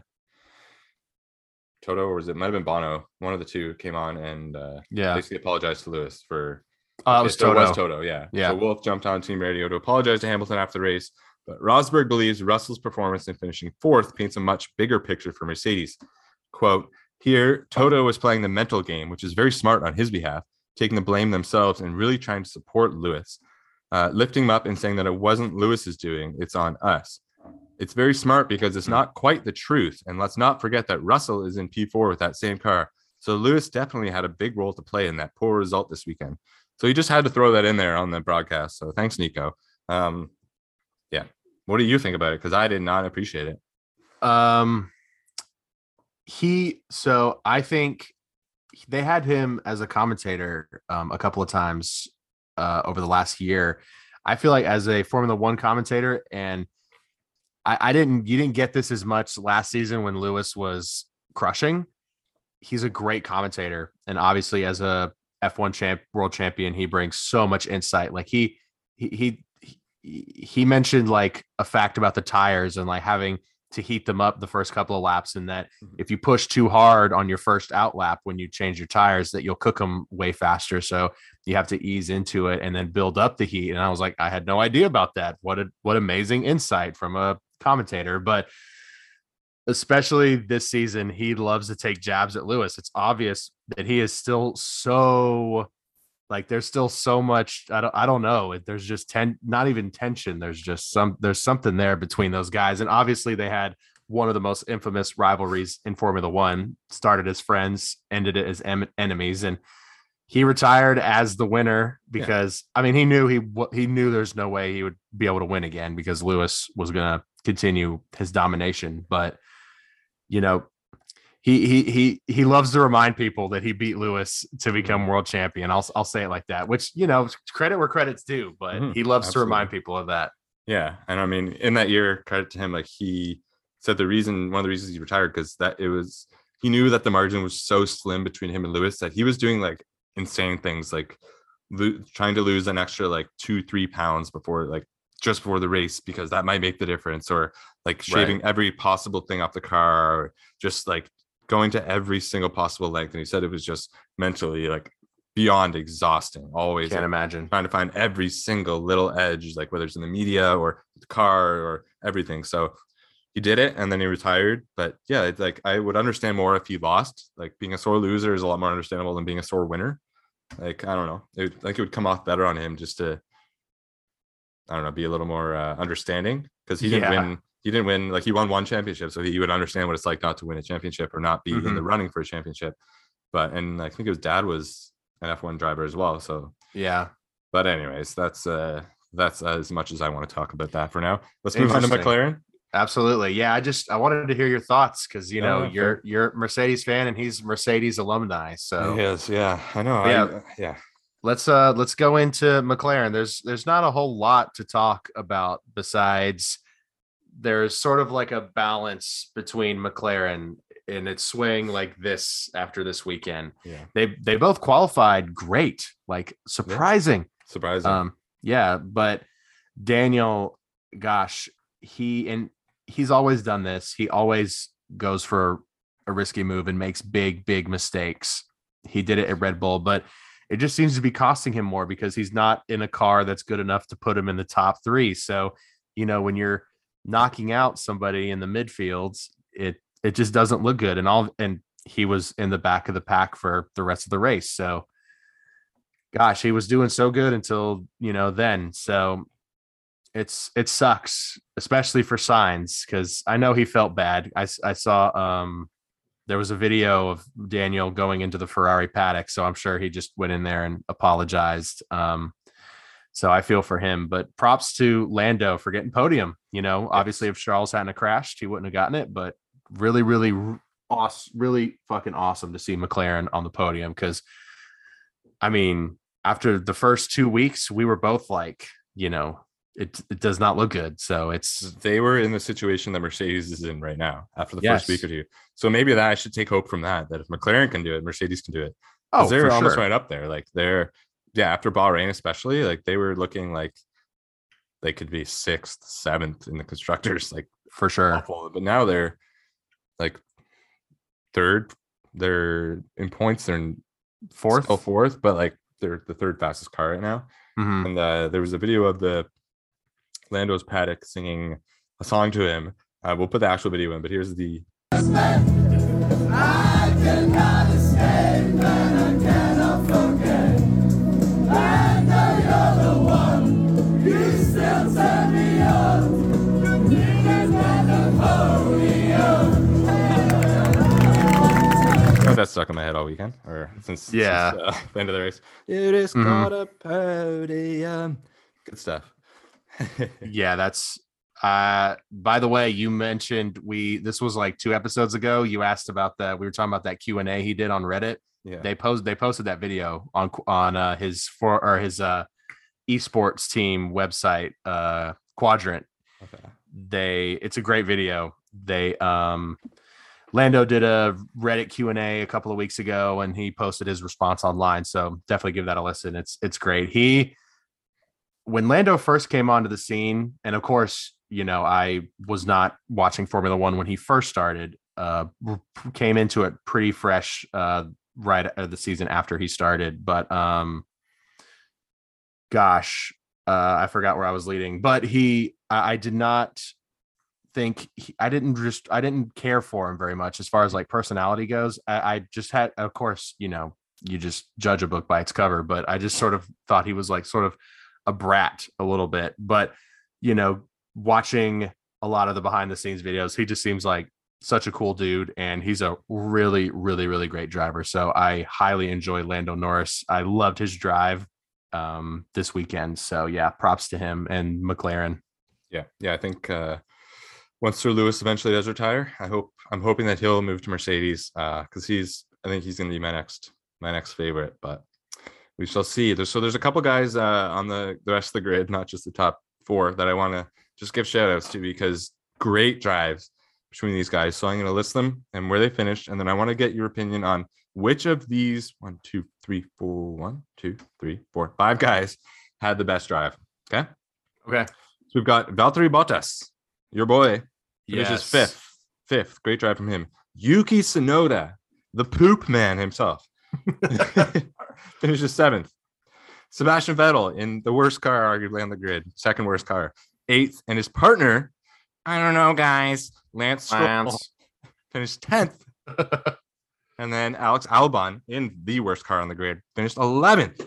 Toto, or was it might have been Bono? One of the two came on and uh, yeah. basically apologized to Lewis for Oh, that was Toto. was Toto, yeah. Yeah. So Wolff jumped on team radio to apologize to Hamilton after the race, but Rosberg believes Russell's performance in finishing fourth paints a much bigger picture for Mercedes. Quote, here, Toto was playing the mental game, which is very smart on his behalf, taking the blame themselves and really trying to support Lewis, uh, lifting him up and saying that it wasn't Lewis's doing, it's on us. It's very smart because it's not quite the truth. And let's not forget that Russell is in P4 with that same car. So Lewis definitely had a big role to play in that poor result this weekend. So he just had to throw that in there on the broadcast. So thanks, Nico. Um. What do you think about it? Because I did not appreciate it. Um, he so I think they had him as a commentator um, a couple of times uh, over the last year. I feel like as a Formula One commentator, and I, I didn't you didn't get this as much last season when Lewis was crushing. He's a great commentator, and obviously as a F1 champ, world champion, he brings so much insight. Like he he he he mentioned like a fact about the tires and like having to heat them up the first couple of laps and that Mhm. if you push too hard on your first out lap when you change your tires that you'll cook them way faster. So you have to ease into it and then build up the heat. And i was like i had no idea about that. What a what amazing insight from a commentator. But especially this season he loves to take jabs at lewis. It's obvious that he is still so like there's still so much i don't i don't know there's just ten not even tension there's just some there's something there between those guys and obviously they had one of the most infamous rivalries in formula 1 started as friends ended it as em- enemies and he retired as the winner because i mean he knew he he knew there's no way he would be able to win again because lewis was going to continue his domination but you know he he he he loves to remind people that he beat Lewis to become world champion. I'll I'll say it like that, which you know, credit where credit's due, but Mhm, he loves to remind people of that. Yeah. And I mean, in that year, credit to him, like he said the reason, one of the reasons he retired, because that it was, he knew that the margin was so slim between him and Lewis that he was doing like insane things, like lo- trying to lose an extra like two, three pounds before, like just before the race, because that might make the difference, or like shaving every possible thing off the car, or just like going to every single possible length. And he said it was just mentally like beyond exhausting, always Can't like, imagine. trying to find every single little edge, like whether it's in the media or the car or everything. So he did it and then he retired. But yeah, it's like I would understand more if he lost. Like being a sore loser is a lot more understandable than being a sore winner. Like I don't know, it, like it would come off better on him just to, I don't know, be a little more uh, understanding because he didn't Yeah. win. He didn't win. Like he won one championship, so he would understand what it's like not to win a championship or not be in the running for a championship. But and I think his dad was an F1 driver as well. So Yeah. but anyways, that's uh that's as much as I want to talk about that for now. Let's move on to McLaren. Absolutely. Yeah, I just I wanted to hear your thoughts because you know you're fair. you're a Mercedes fan and he's Mercedes alumni. So Yes, yeah, I know. Yeah. I, yeah. let's uh let's go into McLaren. There's there's not a whole lot to talk about besides there's sort of like a balance between McLaren and its swing like this after this weekend. Yeah. They they both qualified great, like surprising. Surprising. Um, yeah, but Daniel, gosh, he and he's always done this. He always goes for a risky move and makes big, big mistakes. He did it at Red Bull, but it just seems to be costing him more because he's not in a car that's good enough to put him in the top three. So, you know, when you're knocking out somebody in the midfields, it it just doesn't look good. And all and he was in the back of the pack for the rest of the race. So gosh, he was doing so good until you know then. So it's it sucks, especially for Sainz, because I know he felt bad. I, I saw um there was a video of Daniel going into the Ferrari paddock, so I'm sure he just went in there and apologized. Um, so I feel for him, but props to Lando for getting podium. You know, obviously if Charles hadn't crashed, he wouldn't have gotten it, but really, really awesome, really fucking awesome to see McLaren on the podium because I mean, after the first two weeks, we were both like, you know, it, it does not look good. So it's they were in the situation that Mercedes is in right now after the Yes. first week or two. So maybe that I should take hope from that. That if McLaren can do it, Mercedes can do it. Oh, they're almost sure. right up there. Like they're yeah, after Bahrain especially, like they were looking like they could be sixth, seventh in the constructors, like for sure. awful. But now they're like third. They're in points. They're in Fourth. still fourth, but like they're the third fastest car right now. Mhm. And uh, there was a video of the Lando's paddock singing a song to him. Uh, we'll put the actual video in, but here's the That's stuck in my head all weekend, or since Yeah. since, uh, the end of the race. It is Mhm. called a podium. Good stuff. Yeah, that's uh by the way, you mentioned we this was like two episodes ago. You asked about that. We were talking about that Q&A he did on Reddit. yeah, They posted they posted that video on on uh his for or his uh esports team website, uh Quadrant. okay. they it's a great video they um lando did a reddit q&a a couple of weeks ago and he posted his response online so definitely give that a listen. It's it's great. He when lando first came onto the scene and of course you know i was not watching formula one when he first started uh came into it pretty fresh uh right at the season after he started but um gosh uh i forgot where i was leading but he i, I did not think he, i didn't just i didn't care for him very much as far as like personality goes. I, I just had of course you know you just judge a book by its cover but i just sort of thought he was like sort of a brat a little bit. But you know watching a lot of the behind the scenes videos he just seems like such a cool dude and he's a really really really great driver. So i highly enjoy lando norris. I loved his drive um this weekend. So yeah props to him and mclaren. Yeah, yeah. I think uh, once Sir Lewis eventually does retire, I hope I'm hoping that he'll move to Mercedes because he's I think he's going to be my next my next favorite. But we shall see. There's so there's a couple guys uh, on the the rest of the grid, not just the top four, that I want to just give shout outs to because great drives between these guys. So I'm going to list them and where they finished, and then I want to get your opinion on which of these one, two, three, four, one, two, three, four, five guys had the best drive. Okay. okay So we've got Valtteri Bottas, your boy, finishes Yes. fifth. Fifth, great drive from him. Yuki Tsunoda, the poop man himself, finishes seventh. Sebastian Vettel in the worst car, arguably on the grid, second worst car, eighth, and his partner, I don't know, guys, Lance Stroll Lance. finished tenth, and then Alex Albon in the worst car on the grid finished eleventh.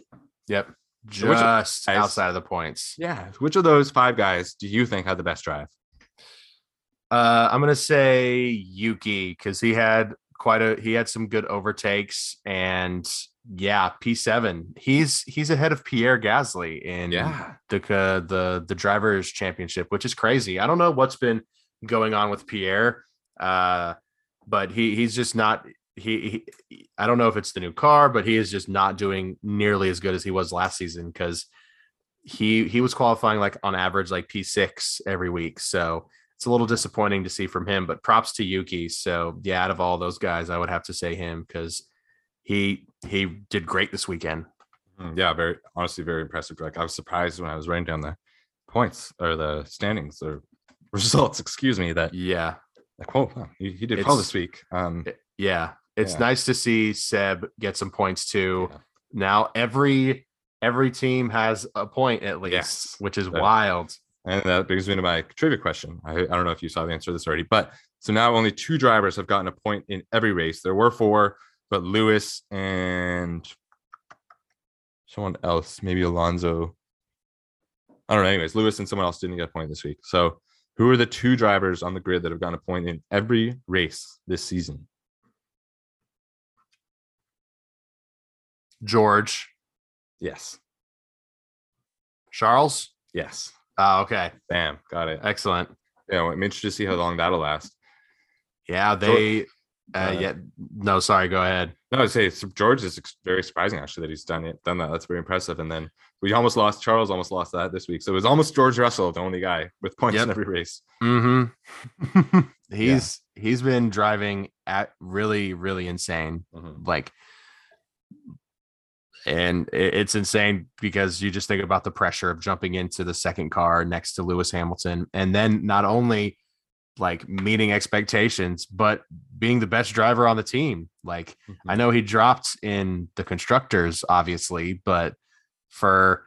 Yep. So Just guys- outside of the points. Yeah, which of those five guys do you think had the best drive? Uh, I'm gonna say Yuki because he had quite a he had some good overtakes and yeah, P7. He's he's ahead of Pierre Gasly in Yeah. the uh, the the drivers championship, which is crazy. I don't know what's been going on with Pierre. Uh, but he he's just not he, he, I don't know if it's the new car, but he is just not doing nearly as good as he was last season because he he was qualifying like on average like P6 every week. So it's a little disappointing to see from him, but props to Yuki. So yeah, out of all those guys, I would have to say him because he he did great this weekend. Mm, yeah, very honestly, very impressive. Like I was surprised when I was writing down the points or the standings or results, excuse me, that yeah, like wow, he, he did it's, well this week. Um yeah, it's yeah. nice to see Seb get some points too. Yeah. Now every every team has a point at least, yes. which is that, wild. And that brings me to my trivia question. I, I don't know if you saw the answer to this already, but so now only two drivers have gotten a point in every race. There were four, but Lewis and someone else, maybe Alonso. I don't know. Anyways, Lewis and someone else didn't get a point this week. So, who are the two drivers on the grid that have gotten a point in every race this season? George. Yes. Charles? Yes. Oh, okay. Bam. Got it. Excellent. Yeah, I'm interested to see how long that'll last. Yeah, they uh, yeah, no, sorry, go ahead. No, I'd say George is very surprising actually that he's done it, done that. That's very impressive. And then we almost lost Charles, almost lost that this week. So it was almost George Russell, the only guy with points yep. in every race. Mm-hmm. he's yeah. he's been driving at really, really insane. Mm-hmm. Like and it's insane because you just think about the pressure of jumping into the second car next to Lewis Hamilton and then not only like meeting expectations but being the best driver on the team. Like mm-hmm. I know he dropped in the constructors obviously but for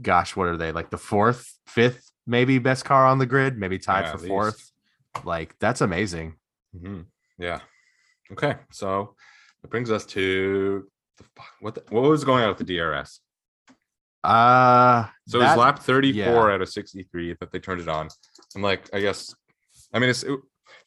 gosh what are they like the fourth fifth maybe best car on the grid maybe tied yeah, for fourth? Like that's amazing. Mm-hmm. yeah. Okay so it brings us to the fuck? What the, what was going on with the DRS? Uh so that, it was lap 34 yeah. out of 63 that they turned it on. I'm like, I guess I mean it's it,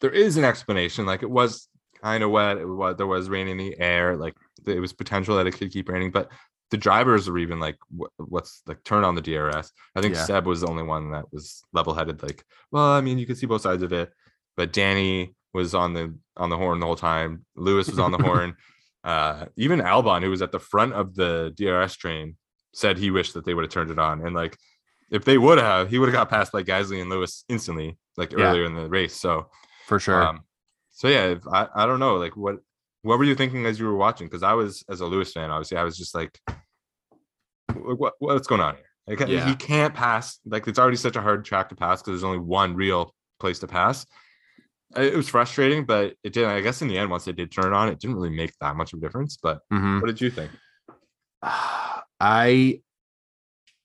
there is an explanation. Like it was kind of wet. It was there was rain in the air. Like it was potential that it could keep raining, but the drivers are even like what's like turn on the DRS. I think yeah. Seb was the only one that was level headed. Like, well, I mean, you can see both sides of it, but Danny was on the on the horn the whole time. Lewis was on the horn. Uh, even Albon, who was at the front of the DRS train, said he wished that they would have turned it on. And like, if they would have, he would have got past like Gasly and Lewis instantly, like yeah. earlier in the race. So for sure. Um, so yeah, I, I don't know, like what what were you thinking as you were watching? Because I was as a Lewis fan, obviously, I was just like, what what's going on here? Like yeah. he can't pass. Like it's already such a hard track to pass because there's only one real place to pass it was frustrating, but it didn't. I guess in the end, once they did turn it on, it didn't really make that much of a difference. But mm-hmm. what did you think? I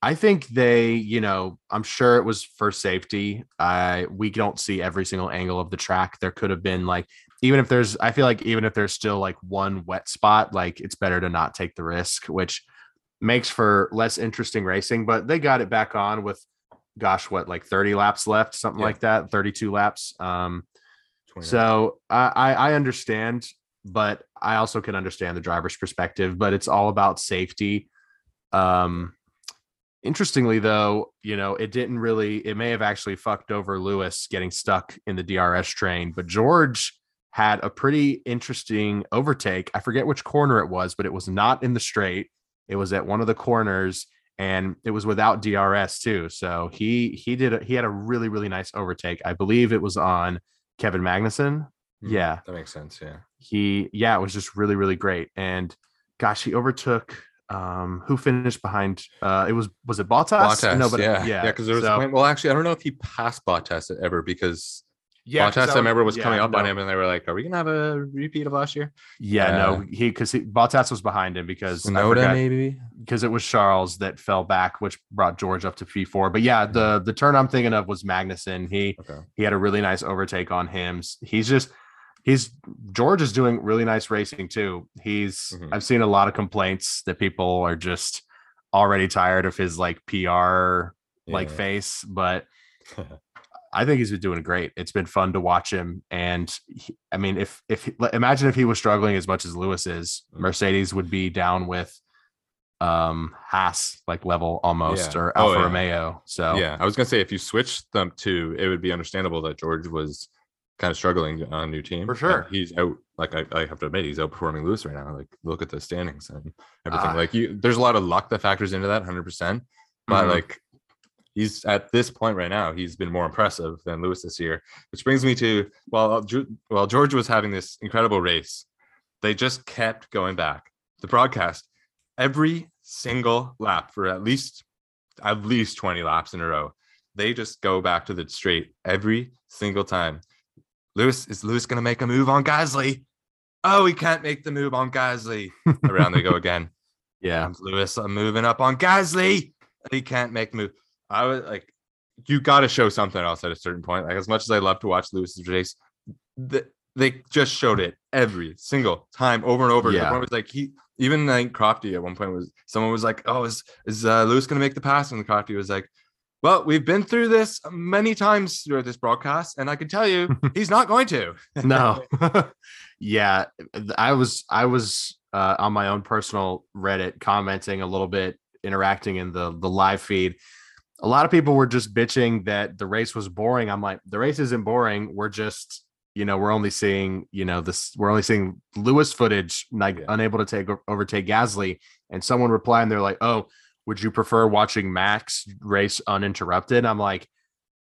I think they, you know, I'm sure it was for safety. I we don't see every single angle of the track. There could have been like even if there's I feel like even if there's still like one wet spot, like it's better to not take the risk, which makes for less interesting racing, but they got it back on with gosh, what like 30 laps left, something yeah. like that, 32 laps. Um so I, I understand, but I also can understand the driver's perspective. But it's all about safety. Um, interestingly, though, you know, it didn't really. It may have actually fucked over Lewis getting stuck in the DRS train, but George had a pretty interesting overtake. I forget which corner it was, but it was not in the straight. It was at one of the corners and it was without DRS too. So he he did a, he had a really really nice overtake. I believe it was on Kevin Magnussen. Mm, yeah, that makes sense. Yeah, he yeah, it was just really really great. And gosh, he overtook um who finished behind uh it was was it Bottas? Bottas no, but yeah, yeah, because there was so, a point. Well, actually, I don't know if he passed Bottas ever because yeah, Bottas, I remember was yeah, coming up no. on him, and they were like, "Are we gonna have a repeat of last year?" Yeah, uh, no, he because Bottas was behind him because Tsunoda maybe because it was Charles that fell back, which brought George up to P four. But yeah, the mm-hmm. the turn I'm thinking of was Magnussen. He okay. he had a really nice overtake on him. He's just he's George is doing really nice racing too. He's mm-hmm. I've seen a lot of complaints that people are just already tired of his like PR yeah. like face, but I think he's been doing great. It's been fun to watch him, and he, I mean, if if imagine if he was struggling as much as Lewis is, mm-hmm. Mercedes would be down with um Haas like level almost Yeah. or Oh, Alfa yeah. Romeo. So Yeah, I was gonna say if you switched them to, it would be understandable that George was kind of struggling on a new team. For sure. he's out. Like I, I have to admit, he's outperforming Lewis right now. Like look at the standings and everything. Ah. like you, there's a lot of luck that factors into that, hundred percent. But Mhm. like he's at this point right now, he's been more impressive than Lewis this year. Which brings me to while while George was having this incredible race, they just kept going back. The broadcast every single lap for at least at least 20 laps in a row. They just go back to the straight every single time. Lewis is Lewis going to make a move on Gasly. Oh, he can't make the move on Gasly. Around they go again. yeah. Lewis uh, moving up on Gasly. He can't make move. I was like, you got to show something else at a certain point. Like as much as I love to watch Lewis's race, th- they just showed it every single time over and over. The Yeah. point was like he even like Crofty at one point was someone was like, "Oh, is is uh, Lewis going to make the pass?" And the Crofty was like, "Well, we've been through this many times throughout this broadcast, and I can tell you, he's not going to." no yeah i was i was uh, on my own personal reddit commenting a little bit interacting in the the live feed a lot of people were just bitching that the race was boring i'm like the race isn't boring we're just you know we're only seeing you know this we're only seeing lewis footage like Yeah. unable to take overtake gasly and someone replied and they're like oh would you prefer watching max race uninterrupted i'm like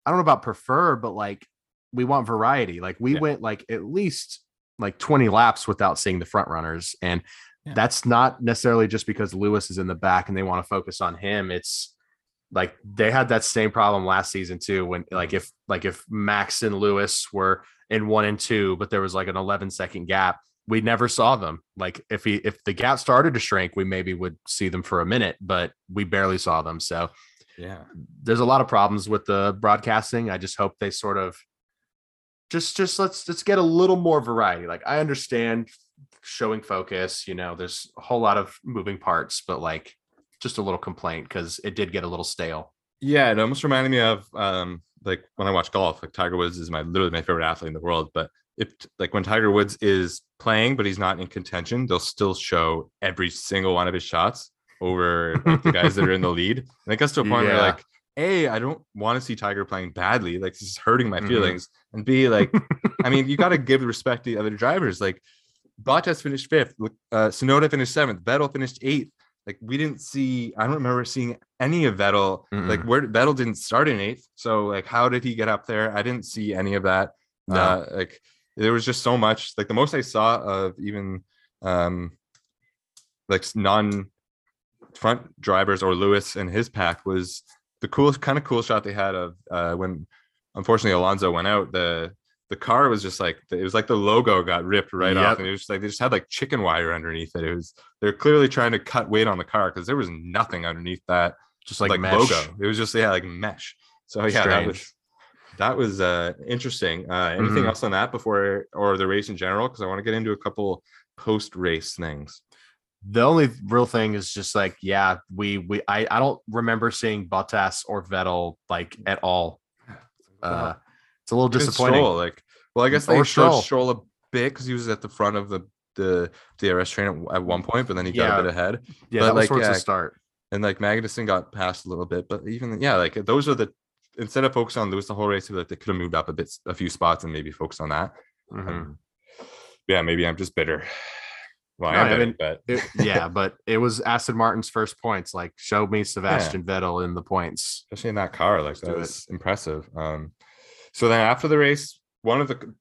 i don't know about prefer but like we want variety. Like we Yeah. went like at least like 20 laps without seeing the front runners. And Yeah. that's not necessarily just because Lewis is in the back and they want to focus on him. It's like they had that same problem last season too. When like mm-hmm. if like if Max and Lewis were in one and two, but there was like an 11 second gap, we never saw them. Like if he if the gap started to shrink, we maybe would see them for a minute, but we barely saw them. So Yeah, there's a lot of problems with the broadcasting. I just hope they sort of just just let's let's get a little more variety. Like I understand showing focus, you know, there's a whole lot of moving parts, but like just a little complaint because it did get a little stale. yeah. It almost reminded me of um like when I watch golf. Like Tiger Woods is my literally my favorite athlete in the world, but if like when Tiger Woods is playing but he's not in contention, they'll still show every single one of his shots over like, the guys that are in the lead. And it gets to a point where like, A, I don't want to see Tiger playing badly. Like this is hurting my Mhm. feelings. And B, like, I mean, you got to give respect to the other drivers. Like Bottas finished fifth, uh, Tsunoda finished seventh, Vettel finished eighth. Like we didn't see, I don't remember seeing any of Vettel. Like Mm-mm. where Vettel didn't start in eighth. So like, how did he get up there? I didn't see any of that. No. Uh, like there was just so much. Like the most I saw of even um like non front drivers or Lewis and his pack was the coolest kind of cool shot they had of uh when unfortunately Alonso went out. The the car was just like it was like the logo got ripped right off, and it was just like they just had like chicken wire underneath it. It was they're clearly trying to cut weight on the car because there was nothing underneath that just like, like, mesh. logo. It was just yeah, like mesh. So yeah, that was that was uh interesting. Uh anything Mhm. else on that before or the race in general? Because I want to get into a couple post race things. The only real thing is just like, yeah, we we I, I don't remember seeing Bottas or Vettel like at all. Uh it's a little disappointing. Stroll, like, well, I guess Or they showed Stroll. Stroll a bit because he was at the front of the the DRS train at, at one point, but then he got Yeah. a bit ahead. Yeah, But, that was like, towards yeah, the start. And like Magnussen got passed a little bit, but even yeah, like those are the instead of focusing on Lewis the whole race, like they could have moved up a bit, a few spots, and maybe focus on that. Mhm. Um, yeah, maybe I'm just bitter. Well, I No, am I bitter, mean, but It- yeah, but it was Aston Martin's first points. Like, show me Sebastian Vettel in the points. especially in that car, like Let's that it. was impressive. Um, so then after the race, one of the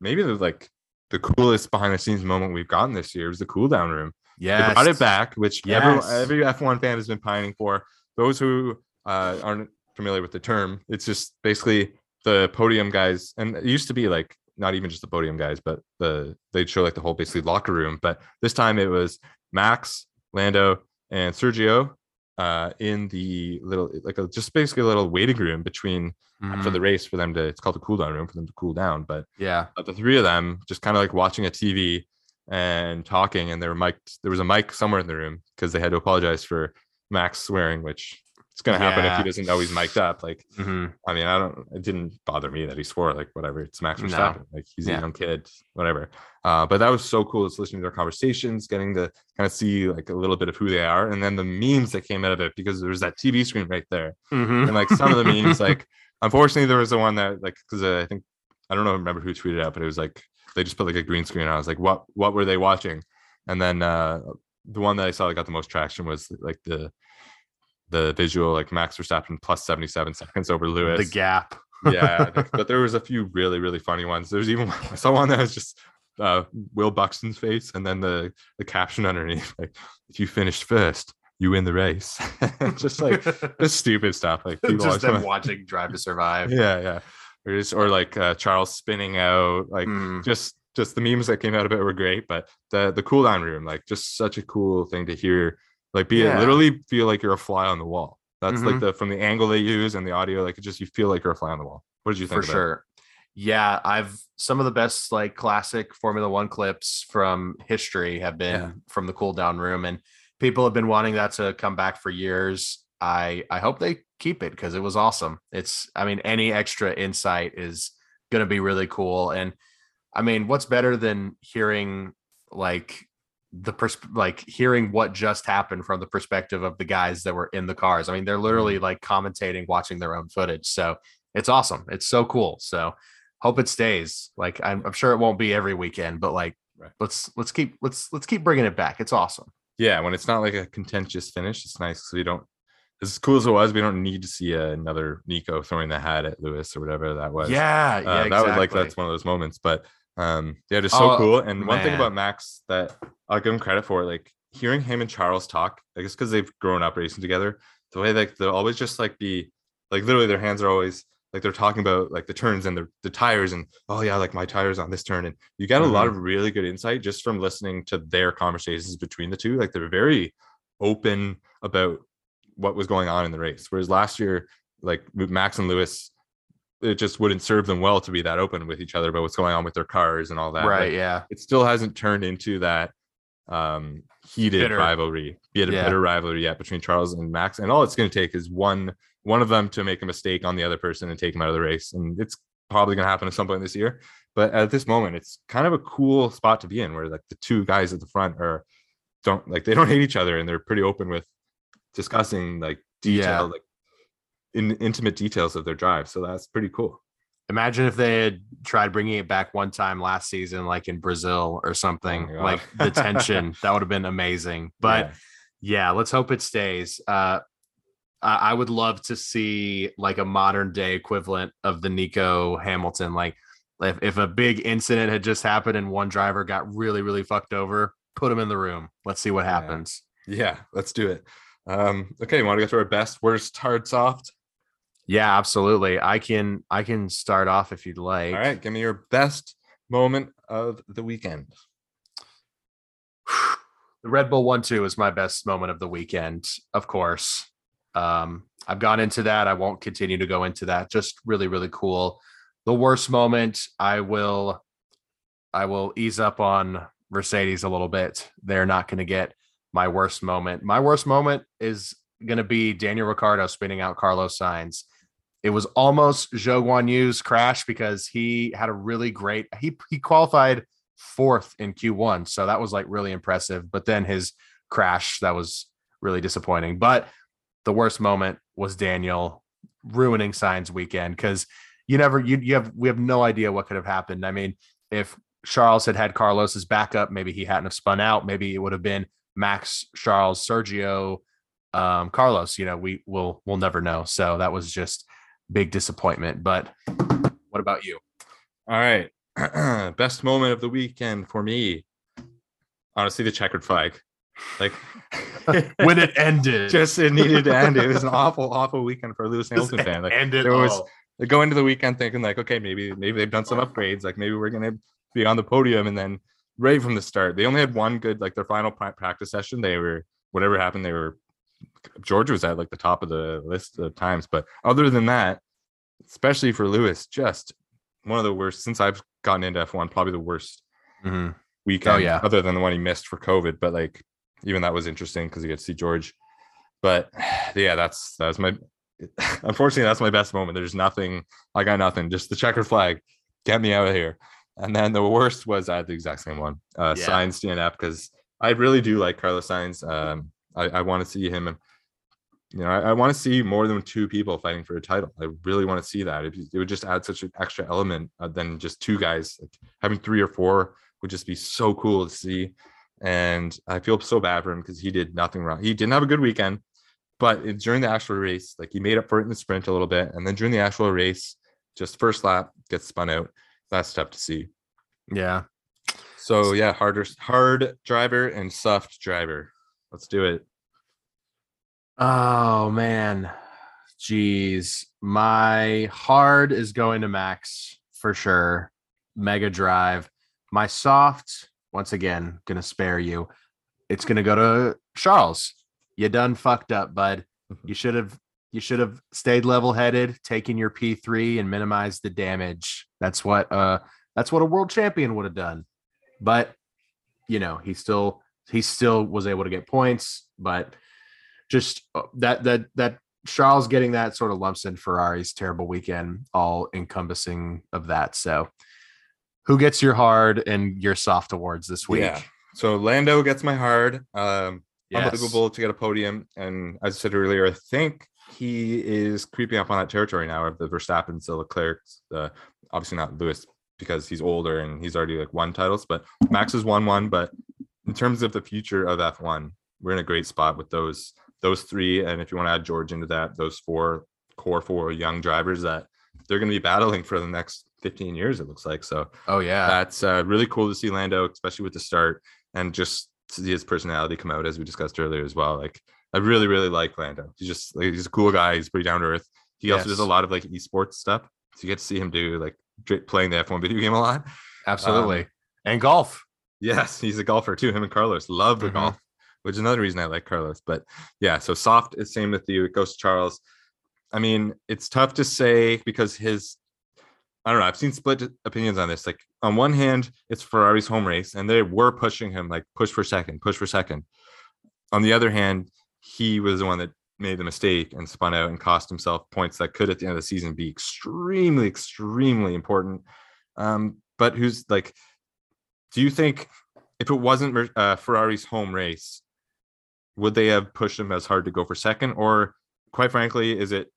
maybe the like the coolest behind the scenes moment we've gotten this year was the cool down room. Yeah, brought it back, which Yes. every F1 fan has been pining for. Those who uh, aren't familiar with the term, it's just basically the podium guys, and it used to be like not even just the podium guys, but the they'd show like the whole basically locker room. But this time it was Max, Lando, and Sergio uh, in the little like a, just basically a little waiting room between after Mhm. the race for them to. It's called the cool down room for them to cool down, but yeah, but the three of them just kind of like watching a TV and talking, and there were mic there was a mic somewhere in the room because they had to apologize for Max swearing, which it's gonna happen if he doesn't know he's mic'd up. Like, Mhm. I mean, I don't. It didn't bother me that he swore. Like, whatever. It's Max No. Verstappen. Like, he's Yeah. a young kid. Whatever. Uh, but that was so cool. Just listening to their conversations, getting to kind of see like a little bit of who they are, and then the memes that came out of it because there was that TV screen right there, Mhm. and like some of the memes, like unfortunately there was the one that like because uh, I think I don't know remember who tweeted out, but it was like they just put like a green screen. And I was like, what what were they watching? And then uh, the one that I saw that got the most traction was like the the visual like Max Verstappen plus 77 seconds over Lewis the gap. yeah, think- but there was a few really really funny ones. There's even I saw one that was just uh, Will Buxton's face, and then the the caption underneath like, "If you finished first, you win the race." just like just stupid stuff. Like people just them watching Drive to Survive. yeah, yeah, or just or like uh, Charles spinning out. Like Mm. just just the memes that came out of it were great, but the the cool down room, like just such a cool thing to hear. Like be Yeah. literally feel like you're a fly on the wall. That's like Mhm. the from the angle they use and the audio, like it just you feel like you're a fly on the wall. What did you think? for about it? sure. Yeah, I've some of the best like classic Formula One clips from history have been Yeah. from the cool down room, and people have been wanting that to come back for years. I I hope they keep it because it was awesome. It's I mean any extra insight is going to be really cool, and I mean what's better than hearing like the pers- like hearing what just happened from the perspective of the guys that were in the cars. I mean they're literally like commentating, watching their own footage, so it's awesome. It's so cool. So hope it stays. Like I'm, I'm sure it won't be every weekend, but like Right. let's let's keep let's let's keep bringing it back. It's awesome. yeah when it's not like a contentious finish it's nice because we don't as cool as it was we don't need to see uh, another nico throwing the hat at lewis or whatever that was Yeah, uh, yeah, that would like that's one of those moments but um yeah just so Oh, cool and one thing about max that i'll give him credit for like hearing him and charles talk i guess because they've grown up racing together the way like they'll always just like be like literally their hands are always like they're talking about like the turns and the, the tires and oh yeah like my tires on this turn and you get a lot Mm-hmm. of really good insight just from listening to their conversations between the two like they're very open about what was going on in the race whereas last year like max and lewis it just wouldn't serve them well to be that open with each other about what's going on with their cars and all that right. Yeah. it still hasn't turned into that um heated Bitter. rivalry be it a Yeah. bitter rivalry yet between charles and max and all it's going to take is one one of them to make a mistake on the other person and take him out of the race and it's probably going to happen at some point this year but at this moment it's kind of a cool spot to be in where like the two guys at the front are don't like they don't hate each other and they're pretty open with discussing like detail Yeah. like in intimate details of their drive so that's pretty cool Imagine if they had tried bringing it back one time last season, like in Brazil or something. Oh like the tension that would have been amazing. But Yeah. yeah, let's hope it stays. Uh, I, would love to see like a modern day equivalent of the Nico Hamilton. Like if, if a big incident had just happened and one driver got really, really fucked over, put him in the room. Let's see what happens. yeah let's do it um okay want to go to our best worst hard soft Yeah, absolutely. I can I can start off if you'd like. All right, give me your best moment of the weekend. the Red Bull one two is my best moment of the weekend, of course. Um, I've gone into that. I won't continue to go into that. Just really, really cool. The worst moment, I will I will ease up on Mercedes a little bit. They're not going to get my worst moment. My worst moment is going to be Daniel Ricciardo spinning out Carlos Sainz. It was almost Zhou Guanyu's crash because he had a really great he he qualified fourth in Q1, so that was like really impressive. But then his crash that was really disappointing. But the worst moment was Daniel ruining Sainz weekend because you never you you have we have no idea what could have happened. I mean, if Charles had had Carlos's backup, maybe he hadn't have spun out. Maybe it would have been Max, Charles, Sergio, um, Carlos. You know, we will we'll never know. So that was just big disappointment. But what about you? All right. best moment of the weekend for me. Honestly, the checkered flag. Like when it ended, just it needed to end. It was an awful, awful weekend for a Lewis Hamilton fan. Like ended. there was- all. they go into the weekend thinking like, okay, maybe maybe they've done some upgrades. Like maybe we're gonna be on the podium, and then right from the start, they only had one good like their final practice session. They were whatever happened, they were George was at like the top of the list of times, but other than that, especially for Lewis, just one of the worst since I've gotten into F1. Probably the worst Mhm. weekend, Oh, yeah. other than the one he missed for COVID. But like even that was interesting because you get to see George But yeah, that's that's my unfortunately that's my best moment. There's nothing I got nothing, just the checkered flag. Get me out of here. And then the worst was I had the exact same one. Uh Yeah. Sainz DNF because I really do like Carlos Sainz. Um I, I want to see him and you know, I, I want to see more than two people fighting for a title. I really want to see that. It, it would just add such an extra element uh, than just two guys. Like having three or four would just be so cool to see. And I feel so bad for him because he did nothing wrong. He didn't have a good weekend, but it- during the actual race, like he made up for it in the sprint a little bit, and then during the actual race, just first lap gets spun out. That's tough to see. Yeah. So yeah, harder, hard driver and soft driver. Let's do it. Oh man. Jeez. My hard is going to Max for sure. Mega Drive. My soft, once again, gonna spare you. It's gonna go to Charles. You done fucked up, bud. You should have you should have stayed level headed, taken your P3 and minimized the damage. That's what uh that's what a world champion would have done. But you know, he still he still was able to get points, but just uh, that that that Charles getting that sort of lumps in Ferrari's terrible weekend, all encompassing of that. So, who gets your hard and your soft awards this week? Yeah. So Lando gets my hard. Um, Yes. unbelievable to get a podium. And as I said earlier, I think he is creeping up on that territory now of the Verstappen, the Leclerc, uh, obviously not Lewis because he's older and he's already like won titles, but Max has won one. But in terms of the future of F1, we're in a great spot with those those three. And if you want to add George into that, those four core four young drivers that they're going to be battling for the next 15 years, it looks like. So Oh yeah. that's uh, really cool to see Lando, especially with the start and just to see his personality come out as we discussed earlier as well. Like I really, really like Lando. He's just like he's a cool guy. He's pretty down to earth. He also does a lot of like esports stuff. So you get to see him do like playing the F1 video game a lot. Absolutely. um, and golf. Yes, he's a golfer too. Him and Carlos love the Mhm. golf, which is another reason I like Carlos. But yeah, so soft is same with you. It goes to Charles. I mean, it's tough to say because his I don't know. I've seen split opinions on this. Like on one hand, it's Ferrari's home race, and they were pushing him like push for second, push for second. On the other hand, he was the one that made the mistake and spun out and cost himself points that could at the end of the season be extremely, extremely important. Um, but who's like, do you think if it wasn't uh, Ferrari's home race, would they have pushed him as hard to go for second? Or quite frankly, is it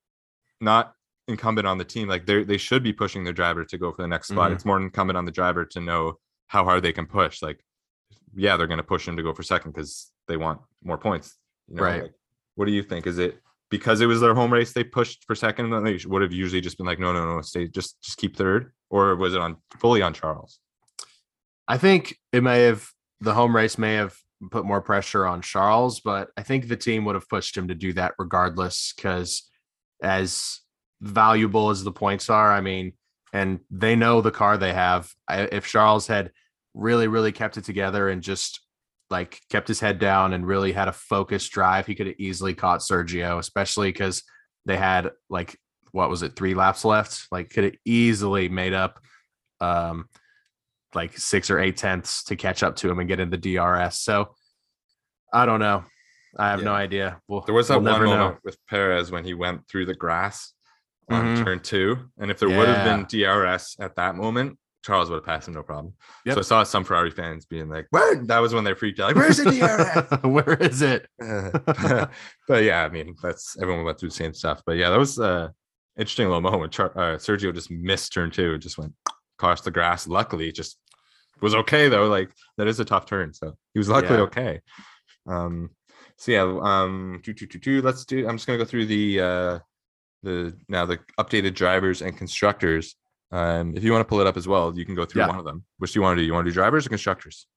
not incumbent on the team? Like they they should be pushing their driver to go for the next spot. Mhm. It's more incumbent on the driver to know how hard they can push. Like, yeah, they're going to push him to go for second because they want more points. You know, Right. like, what do you think? Is it because it was their home race they pushed for second? Then they would have usually just been like, no, no, no, stay, just just keep third. Or was it on fully on Charles? I think it may have the home race may have put more pressure on Charles, but I think the team would have pushed him to do that regardless because as valuable as the points are, I mean, and they know the car they have. I, if Charles had really, really kept it together and just like kept his head down and really had a focused drive, he could have easily caught Sergio, especially because they had like what was it, three laps left? Like could have easily made up um like six or eight tenths to catch up to him and get in the DRS. So I don't know. I have no idea. We'll, There was that we'll one moment know. with Perez when he went through the grass on Mhm. turn two. And if there would have been DRS at that moment, Charles would have passed him no problem. Yep. So I saw some Ferrari fans being like, Where? That was when they freaked out. Like, where's the DRS? Where is it? but yeah, I mean, that's everyone went through the same stuff. But yeah, that was uh interesting little moment. Char- uh, Sergio just missed turn two, just went across the grass. Luckily, it just was okay though. Like that is a tough turn, so he was luckily Yeah. okay. Um, so yeah, um, two, two, two, two. Let's do. I'm just gonna go through the uh the now the updated drivers and constructors. Um, if you want to pull it up as well, you can go through Yeah. one of them. Which do you want to do? You want to do drivers or constructors?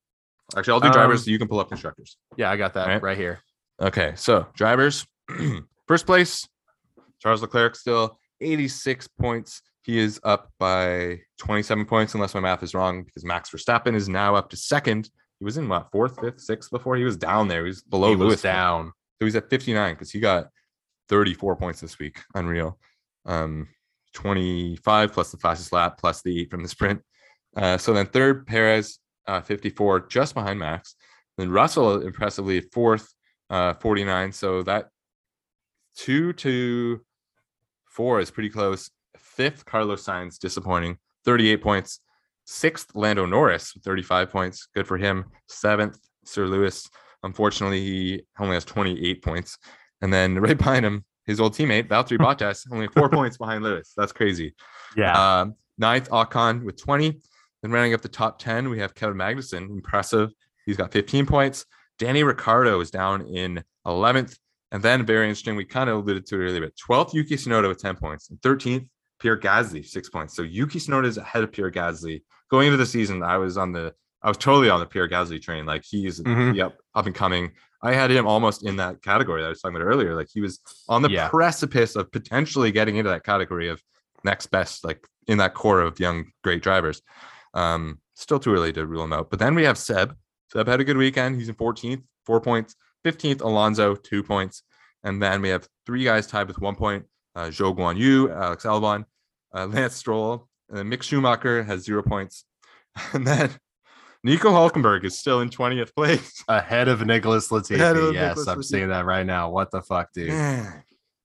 Actually, I'll do drivers. Um, so you can pull up constructors. Yeah, I got that Right. right, here. Okay, so drivers, first place, Charles Leclerc still 86 points. He is up by 27 points, unless my math is wrong, because Max Verstappen is now up to second. He was in what fourth, fifth, sixth before. He was down there. He was below he was Lewis. down. So he's at 59 because he got 34 points this week. Unreal. Um, 25 plus the fastest lap plus the eight from the sprint. Uh, so then third, Perez, uh, 54, just behind Max. Then Russell impressively fourth, uh, 49. So that two to four is pretty close. Fifth, Carlos Sainz, disappointing, 38 points. Sixth, Lando Norris, 35 points. Good for him. Seventh, Sir Lewis. Unfortunately, he only has 28 points. And then right behind him, his old teammate, Valtteri Bottas, only four points behind Lewis. That's crazy. Yeah. Um, ninth, Ocon with 20. Then rounding up the top 10, we have Kevin Magnussen. Impressive. He's got 15 points. Danny Ricciardo is down in 11th. And then very interesting, we kind of alluded to it earlier, but 12th, Yuki Tsunoda with 10 points. And 13th, Pierre Gasly, six points. So Yuki Tsunoda is ahead of Pierre Gasly. Going into the season, I was on the I was totally on the Pierre Gasly train. Like he's Mhm. yep, up and coming. I had him almost in that category that I was talking about earlier. Like he was on the Yeah. precipice of potentially getting into that category of next best, like in that core of young great drivers. Um, still too early to rule him out. But then we have Seb. Seb had a good weekend. He's in 14th, four points. 15th, Alonso, two points. And then we have three guys tied with one point. Uh, Zhou Guanyu, Alex Albon, uh, Lance Stroll, and then Mick Schumacher has zero points. And then Nico Hulkenberg is still in 20th place. Ahead of Nicholas Latifi. Of yes, Nicholas I'm Latifi. seeing that right now. What the fuck, dude? Man,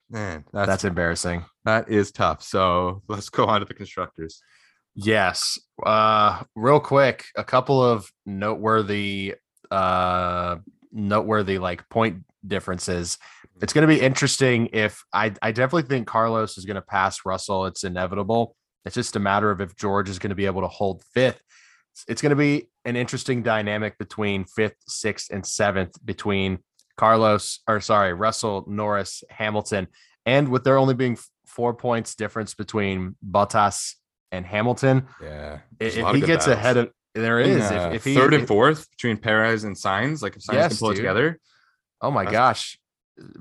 man, that's, That's embarrassing. that is tough. So let's go on to the constructors. Yes. Uh real quick, a couple of noteworthy uh noteworthy like point differences. It's going to be interesting if I I definitely think Carlos is going to pass Russell. It's inevitable. It's just a matter of if George is going to be able to hold fifth. It's, it's going to be an interesting dynamic between fifth, sixth, and seventh between Carlos or sorry, Russell, Norris, Hamilton, and with there only being four points difference between Bottas and Hamilton. Yeah. If, if he gets ahead of there is, if, if he third and fourth between Perez and Sainz, like if Sainz can Yes, pull it dude. together, oh my gosh,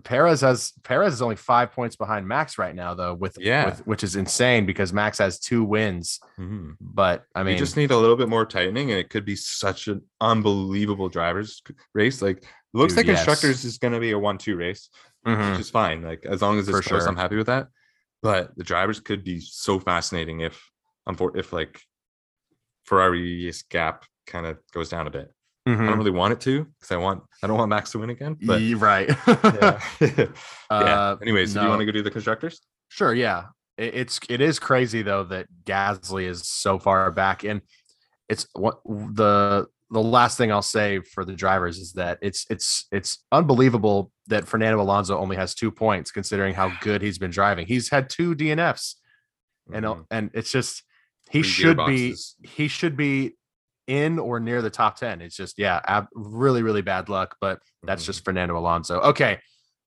Perez has Perez is only five points behind Max right now though, with Yeah. with, which is insane because Max has two wins. Mhm. But I mean, just need a little bit more tightening, and it could be such an unbelievable drivers race. Like looks Dude, like yes. constructors is going to be a one-two race, mhm. which is fine. Like as long as it's For close, sure. I'm happy with that. But the drivers could be so fascinating if, if like Ferrari's gap kind of goes down a bit. I Mhm. don't really want it to because I want I don't want Max to win again. But right. yeah. yeah. Uh, Anyways, do you want to go do the constructors? Sure, yeah. It, it's it is crazy though that Gasly is so far back, and it's what the the last thing I'll say for the drivers is that it's it's it's unbelievable that Fernando Alonso only has two points considering how good he's been driving. He's had two DNFs, and Mhm. and it's just he Three should be he should be in or near the top 10 it's just yeah ab- really really bad luck but that's Mhm. just fernando alonso. Okay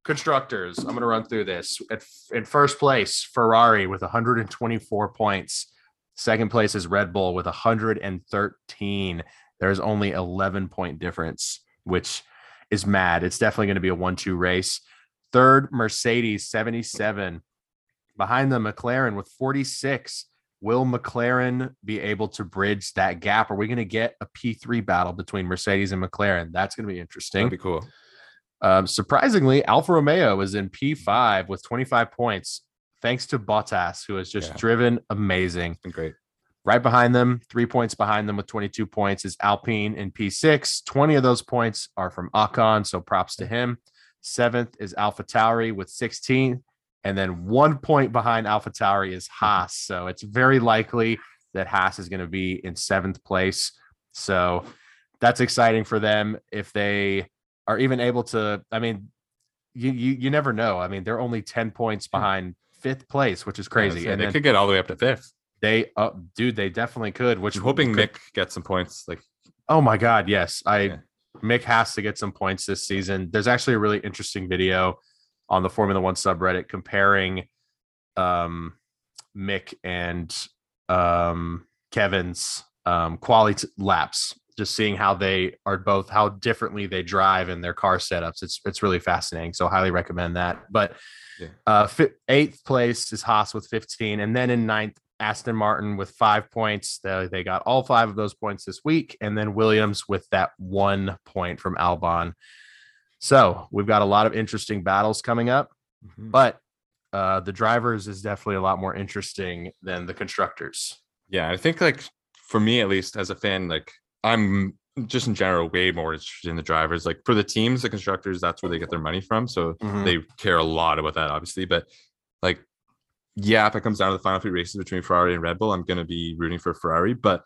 constructors i'm going to run through this. At in first place ferrari with 124 points. Second place is red bull with 113 there's only 11 point difference which is mad. It's definitely going to be a 1-2 race. Third mercedes 77 behind them mclaren with 46 will mclaren be able to bridge that gap are we going to get a p3 battle between mercedes and mclaren that's going to be interesting That'd be cool. um, surprisingly, Alfa Romeo is in P5 with 25 points, thanks to Bottas, who has just Yeah. driven amazing. Great. Right behind them, three points behind them with 22 points is Alpine in P6. 20 of those points are from Ocon, so props to him. Seventh is AlphaTauri with 16. And then one point behind AlphaTauri is Haas. So it's very likely that Haas is going to be in seventh place. So that's exciting for them if they are even able to. I mean, you you, you never know. I mean, they're only 10 points behind fifth place, which is Hmm. Yeah, crazy. and they then could get all the way up to fifth. they, uh, dude, they definitely could. Which Which hoping could- Mick gets some points. Like Oh my God, yes. I Yeah. Mick has to get some points this season. There's actually a really interesting video on the Formula One subreddit comparing um Mick and um Kevin's um quality laps, just seeing how they are both how differently they drive in their car setups. It's it's really fascinating. So highly recommend that. But Yeah. uh fi- eighth place is Haas with 15, and then in ninth, Aston Martin with five points. They, they got all five of those points this week, and then Williams with that one point from Albon. So we've got a lot of interesting battles coming up, Mhm. but uh, the drivers is definitely a lot more interesting than the constructors. yeah, I think like for me at least as a fan, like I'm just in general way more interested in the drivers. Like for the teams, the constructors, that's where they get their money from. So Mhm. they care a lot about that, obviously. But like, yeah, if it comes down to the final three races between Ferrari and Red Bull, I'm gonna be rooting for Ferrari. But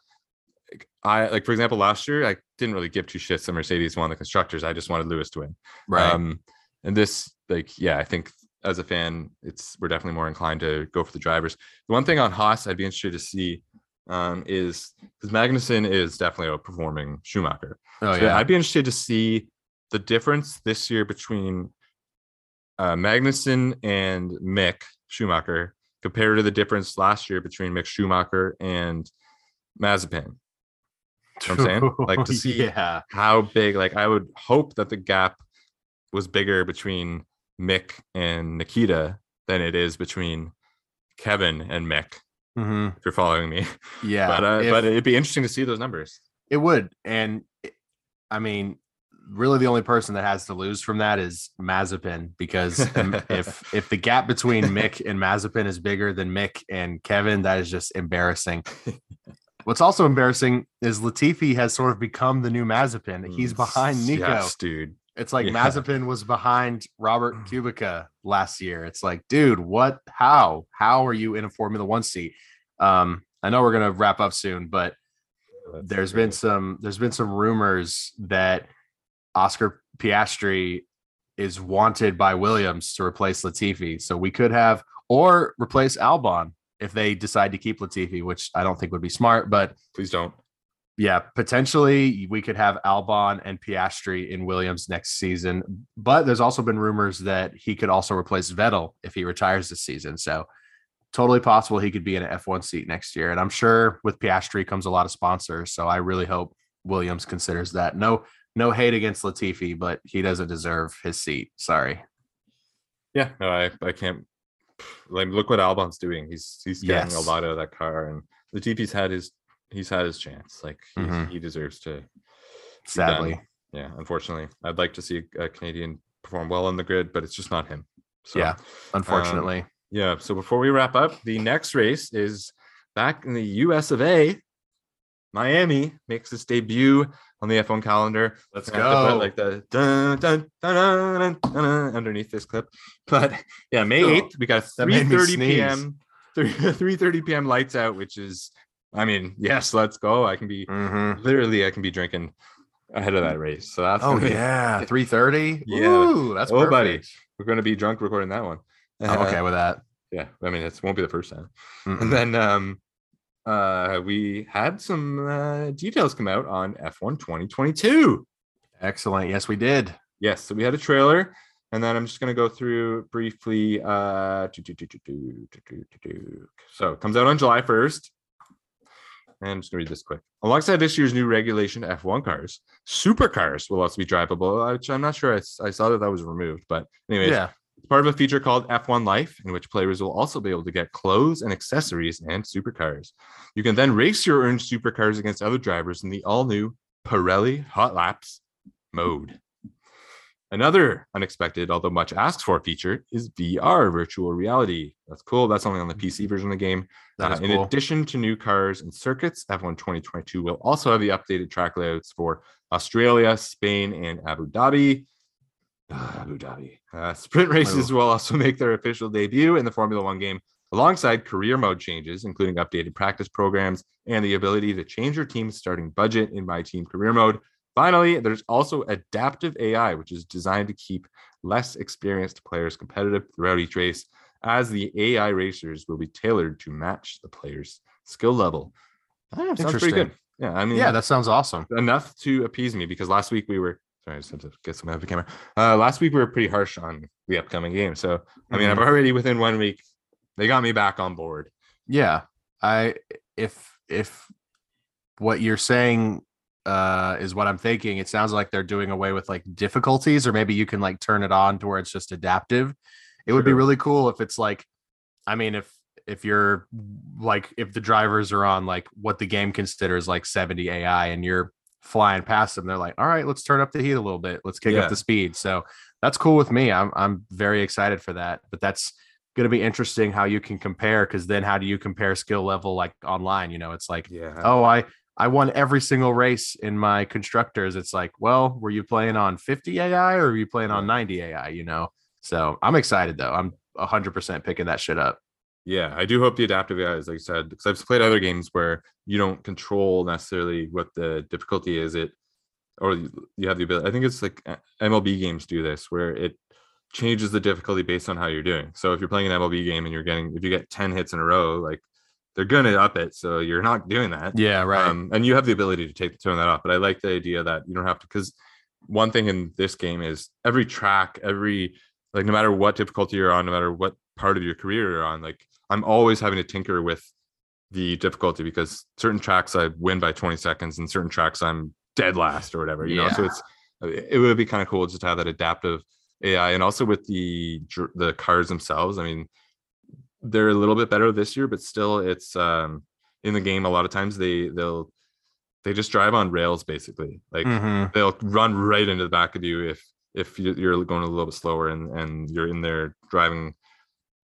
I like, for example, last year I didn't really give two shits that Mercedes won the constructors. I just wanted Lewis to win. right. Um, and this, like, yeah, I think as a fan, it's we're definitely more inclined to go for the drivers. The one thing on Haas, I'd be interested to see um, is because Magnussen is definitely outperforming Schumacher. oh So yeah. I'd be interested to see the difference this year between uh, Magnussen and Mick Schumacher compared to the difference last year between Mick Schumacher and Mazepin. What I'm saying? Like, to see- yeah. How big? Like, I would hope that the gap was bigger between Mick and Nikita than it is between Kevin and Mick. hmm If you're following me, Yeah. but uh, if- but it'd be interesting to see those numbers. It would. And I mean, really the only person that has to lose from that is Mazepin because um, if if the gap between Mick and Mazepin is bigger than Mick and Kevin, that is just embarrassing. What's also embarrassing is Latifi has sort of become the new Mazepin. He's behind Nico. Yes, dude. It's like Yeah. Mazepin was behind Robert Kubica last year. It's like, dude, what? How? How are you in a Formula One seat? Um, I know we're gonna wrap up soon, but there's been some there's been some rumors that Oscar Piastri is wanted by Williams to replace Latifi. So we could have or replace Albon if they decide to keep Latifi, which I don't think would be smart, but Please don't. yeah, potentially we could have Albon and Piastri in Williams next season. But there's also been rumors that he could also replace Vettel if he retires this season. So totally possible he could be in an F1 seat next year. And I'm sure with Piastri comes a lot of sponsors. So I really hope Williams considers that. No, no hate against Latifi, but he doesn't deserve his seat. Sorry. Yeah, no, I, I can't. Like, look what Albon's doing. He's he's getting Yes. a lot out of that car, and the Latifi's had his he's had his chance. Like he, Mhm. he deserves to. Sadly. Yeah, unfortunately, I'd like to see a Canadian perform well on the grid, but it's just not him. So Yeah. Unfortunately. yeah. So before we wrap up, the next race is back in the U.S. of A. Miami makes its debut on the F1 calendar. Let's to put, go. like the dun, dun, dun, underneath this clip. But yeah, May Oh, 8th, we got that made me 3:30 sneeze. p.m. 3:30 p.m. lights out, which is I mean, yes, let's go. I can be Mhm. literally I can be drinking ahead of that race. So that's Oh yeah, three thirty. Yeah. Ooh, that's Oh, buddy. we're gonna be drunk recording that one. I'm okay with that. Yeah, I mean it won't be the first time. Mm-mm. And then um uh, we had some uh, details come out on F1 2022. Excellent. Yes, we did. Yes, so we had a trailer, and then I'm just going to go through briefly. Uh, so it comes out on July 1st. And I'm just going to read this quick. Alongside this year's new regulation F1 cars, supercars will also be drivable, which I'm not sure I, I saw that that was removed. But anyways, yeah it's part of a feature called F1 Life, in which players will also be able to get clothes and accessories and supercars. You can then race your earned supercars against other drivers in the all new Pirelli Hot Laps mode. Another unexpected, although much asked for feature is VR virtual reality. That's cool. That's only on the PC version of the game. Uh, in cool. addition to new cars and circuits, F1 2022 will also have the updated track layouts for Australia, Spain, and Abu Dhabi. Ah, Abu Dhabi. Uh, sprint races will also make their official debut in the Formula One game, alongside career mode changes, including updated practice programs and the ability to change your team's starting budget in My Team Career Mode. Finally, there's also adaptive AI, which is designed to keep less experienced players competitive throughout each race, as the AI racers will be tailored to match the player's skill level. Ah, sounds pretty good. Yeah, I mean, Yeah, that sounds awesome. enough to appease me because last week we were sorry, I just had to get some out of the camera. Uh, last week we were pretty harsh on the upcoming game. So I mean, Mhm. I've already within one week, they got me back on board. Yeah. I if if what you're saying uh is what I'm thinking, it sounds like they're doing away with like difficulties, or maybe you can like turn it on to where it's just adaptive. It would be really cool if it's like, I mean, if if you're like if the drivers are on like what the game considers like 70 AI and you're flying past them, they're like, all right, let's turn up the heat a little bit. Let's kick Yeah. up the speed. So that's cool with me. I'm I'm very excited for that. But that's going to be interesting how you can compare because then how do you compare skill level like online? You know, it's like Yeah. oh i I won every single race in my constructors. It's like, well, were you playing on 50 AI or were you playing on 90 AI? You know, so I'm excited though. I'm 100% picking that shit up. Yeah, I do hope the adaptive AI is like I said, because I've played other games where you don't control necessarily what the difficulty is. It or you have the ability. I think it's like MLB games do this where it changes the difficulty based on how you're doing. So if you're playing an MLB game and you're getting if you get 10 hits in a row, like they're gonna up it. So you're not doing that. Yeah, right. Um, and you have the ability to take turn that off. But I like the idea that you don't have to because one thing in this game is every track, every like no matter what difficulty you're on, no matter what part of your career you're on, like I'm always having to tinker with the difficulty because certain tracks I win by 20 seconds and certain tracks I'm dead last or whatever, you yeah. know. So it's it would be kind of cool just to have that adaptive AI and also with the the cars themselves. I mean, they're a little bit better this year, but still it's um in the game a lot of times they they'll they just drive on rails basically. Like mm-hmm. they'll run right into the back of you if if you're going a little bit slower and and you're in there driving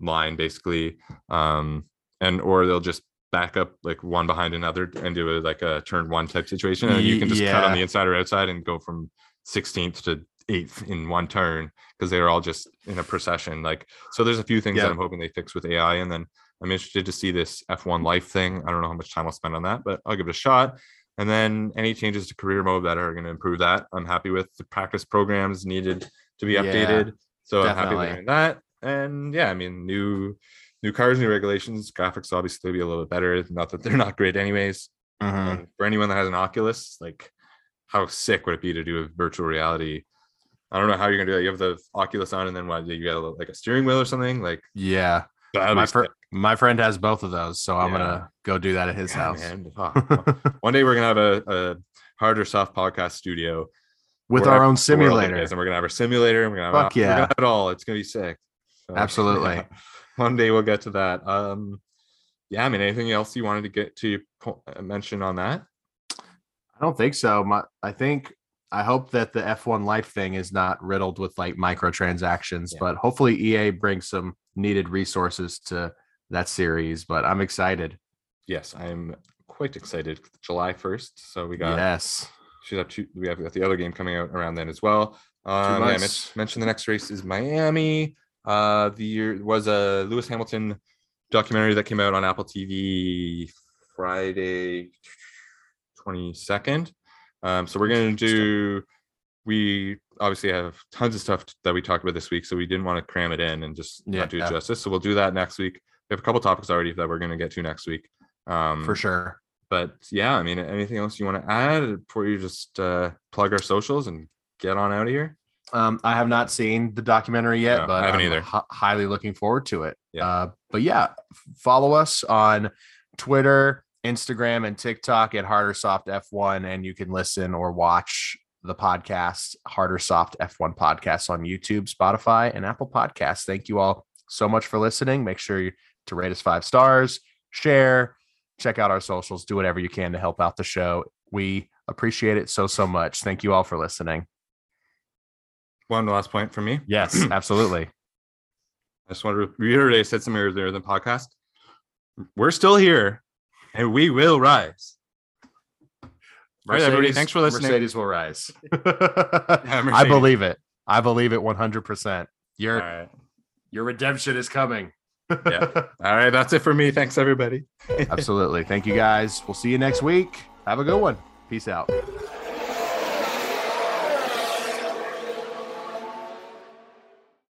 line basically um and or they'll just back up like one behind another and do a like a turn one type situation and you can just yeah. cut on the inside or outside and go from 16th to eighth in one turn because they're all just in a procession like so there's a few things that i'm hoping they fix with ai and then i'm interested to see this f1 life thing i don't know how much time i'll spend on that but i'll give it a shot and then any changes to career mode that are going to improve that i'm happy with the practice programs needed to be updated yeah, so definitely. i'm happy with that and yeah i mean new new cars, new regulations. Graphics obviously be a little bit better. Not that they're not great, anyways. Mm-hmm. For anyone that has an Oculus, like how sick would it be to do a virtual reality? I don't know how you're gonna do that. You have the Oculus on, and then what? You got a, like a steering wheel or something? Like yeah. My, fr- my friend has both of those, so I'm gonna go do that at his yeah, house. Oh, one day we're gonna have a, a Hard or Soft podcast studio with our own simulator, and we're gonna have our simulator. And we're gonna have, Fuck yeah. We're gonna have it all. It's gonna be sick. So, Absolutely. Yeah one day we'll get to that. Um, yeah, I mean, anything else you wanted to get to uh, mention on that? I don't think so. My, I think I hope that the F1 life thing is not riddled with like microtransactions, yeah. but hopefully EA brings some needed resources to that series. But I'm excited. Yes, I'm quite excited. July 1st. So we got yes. Should have two, we have got the other game coming out around then as well. Um, yeah, I mentioned the next race is Miami. Uh, the year was a Lewis Hamilton documentary that came out on Apple TV Friday, twenty second. Um, so we're gonna do. We obviously have tons of stuff that we talked about this week, so we didn't want to cram it in and just yeah, not do yeah. justice. So we'll do that next week. We have a couple topics already that we're gonna get to next week. Um, for sure. But yeah, I mean, anything else you want to add before you just uh, plug our socials and get on out of here? Um, I have not seen the documentary yet, no, but I haven't I'm either. H- highly looking forward to it. Yeah. Uh, but yeah, follow us on Twitter, Instagram, and TikTok at Hard or Soft F1, and you can listen or watch the podcast Hard or Soft F1 podcast on YouTube, Spotify, and Apple Podcasts. Thank you all so much for listening. Make sure you, to rate us five stars, share, check out our socials, do whatever you can to help out the show. We appreciate it so so much. Thank you all for listening one last point from me. Yes, absolutely. I just want to reiterate, I said some earlier in the podcast. We're still here and we will rise. Right, everybody. Thanks for listening. Mercedes will rise. yeah, I believe it. I believe it 100%. Your, right. your redemption is coming. yeah. All right. That's it for me. Thanks, everybody. Absolutely. Thank you, guys. We'll see you next week. Have a good one. Peace out.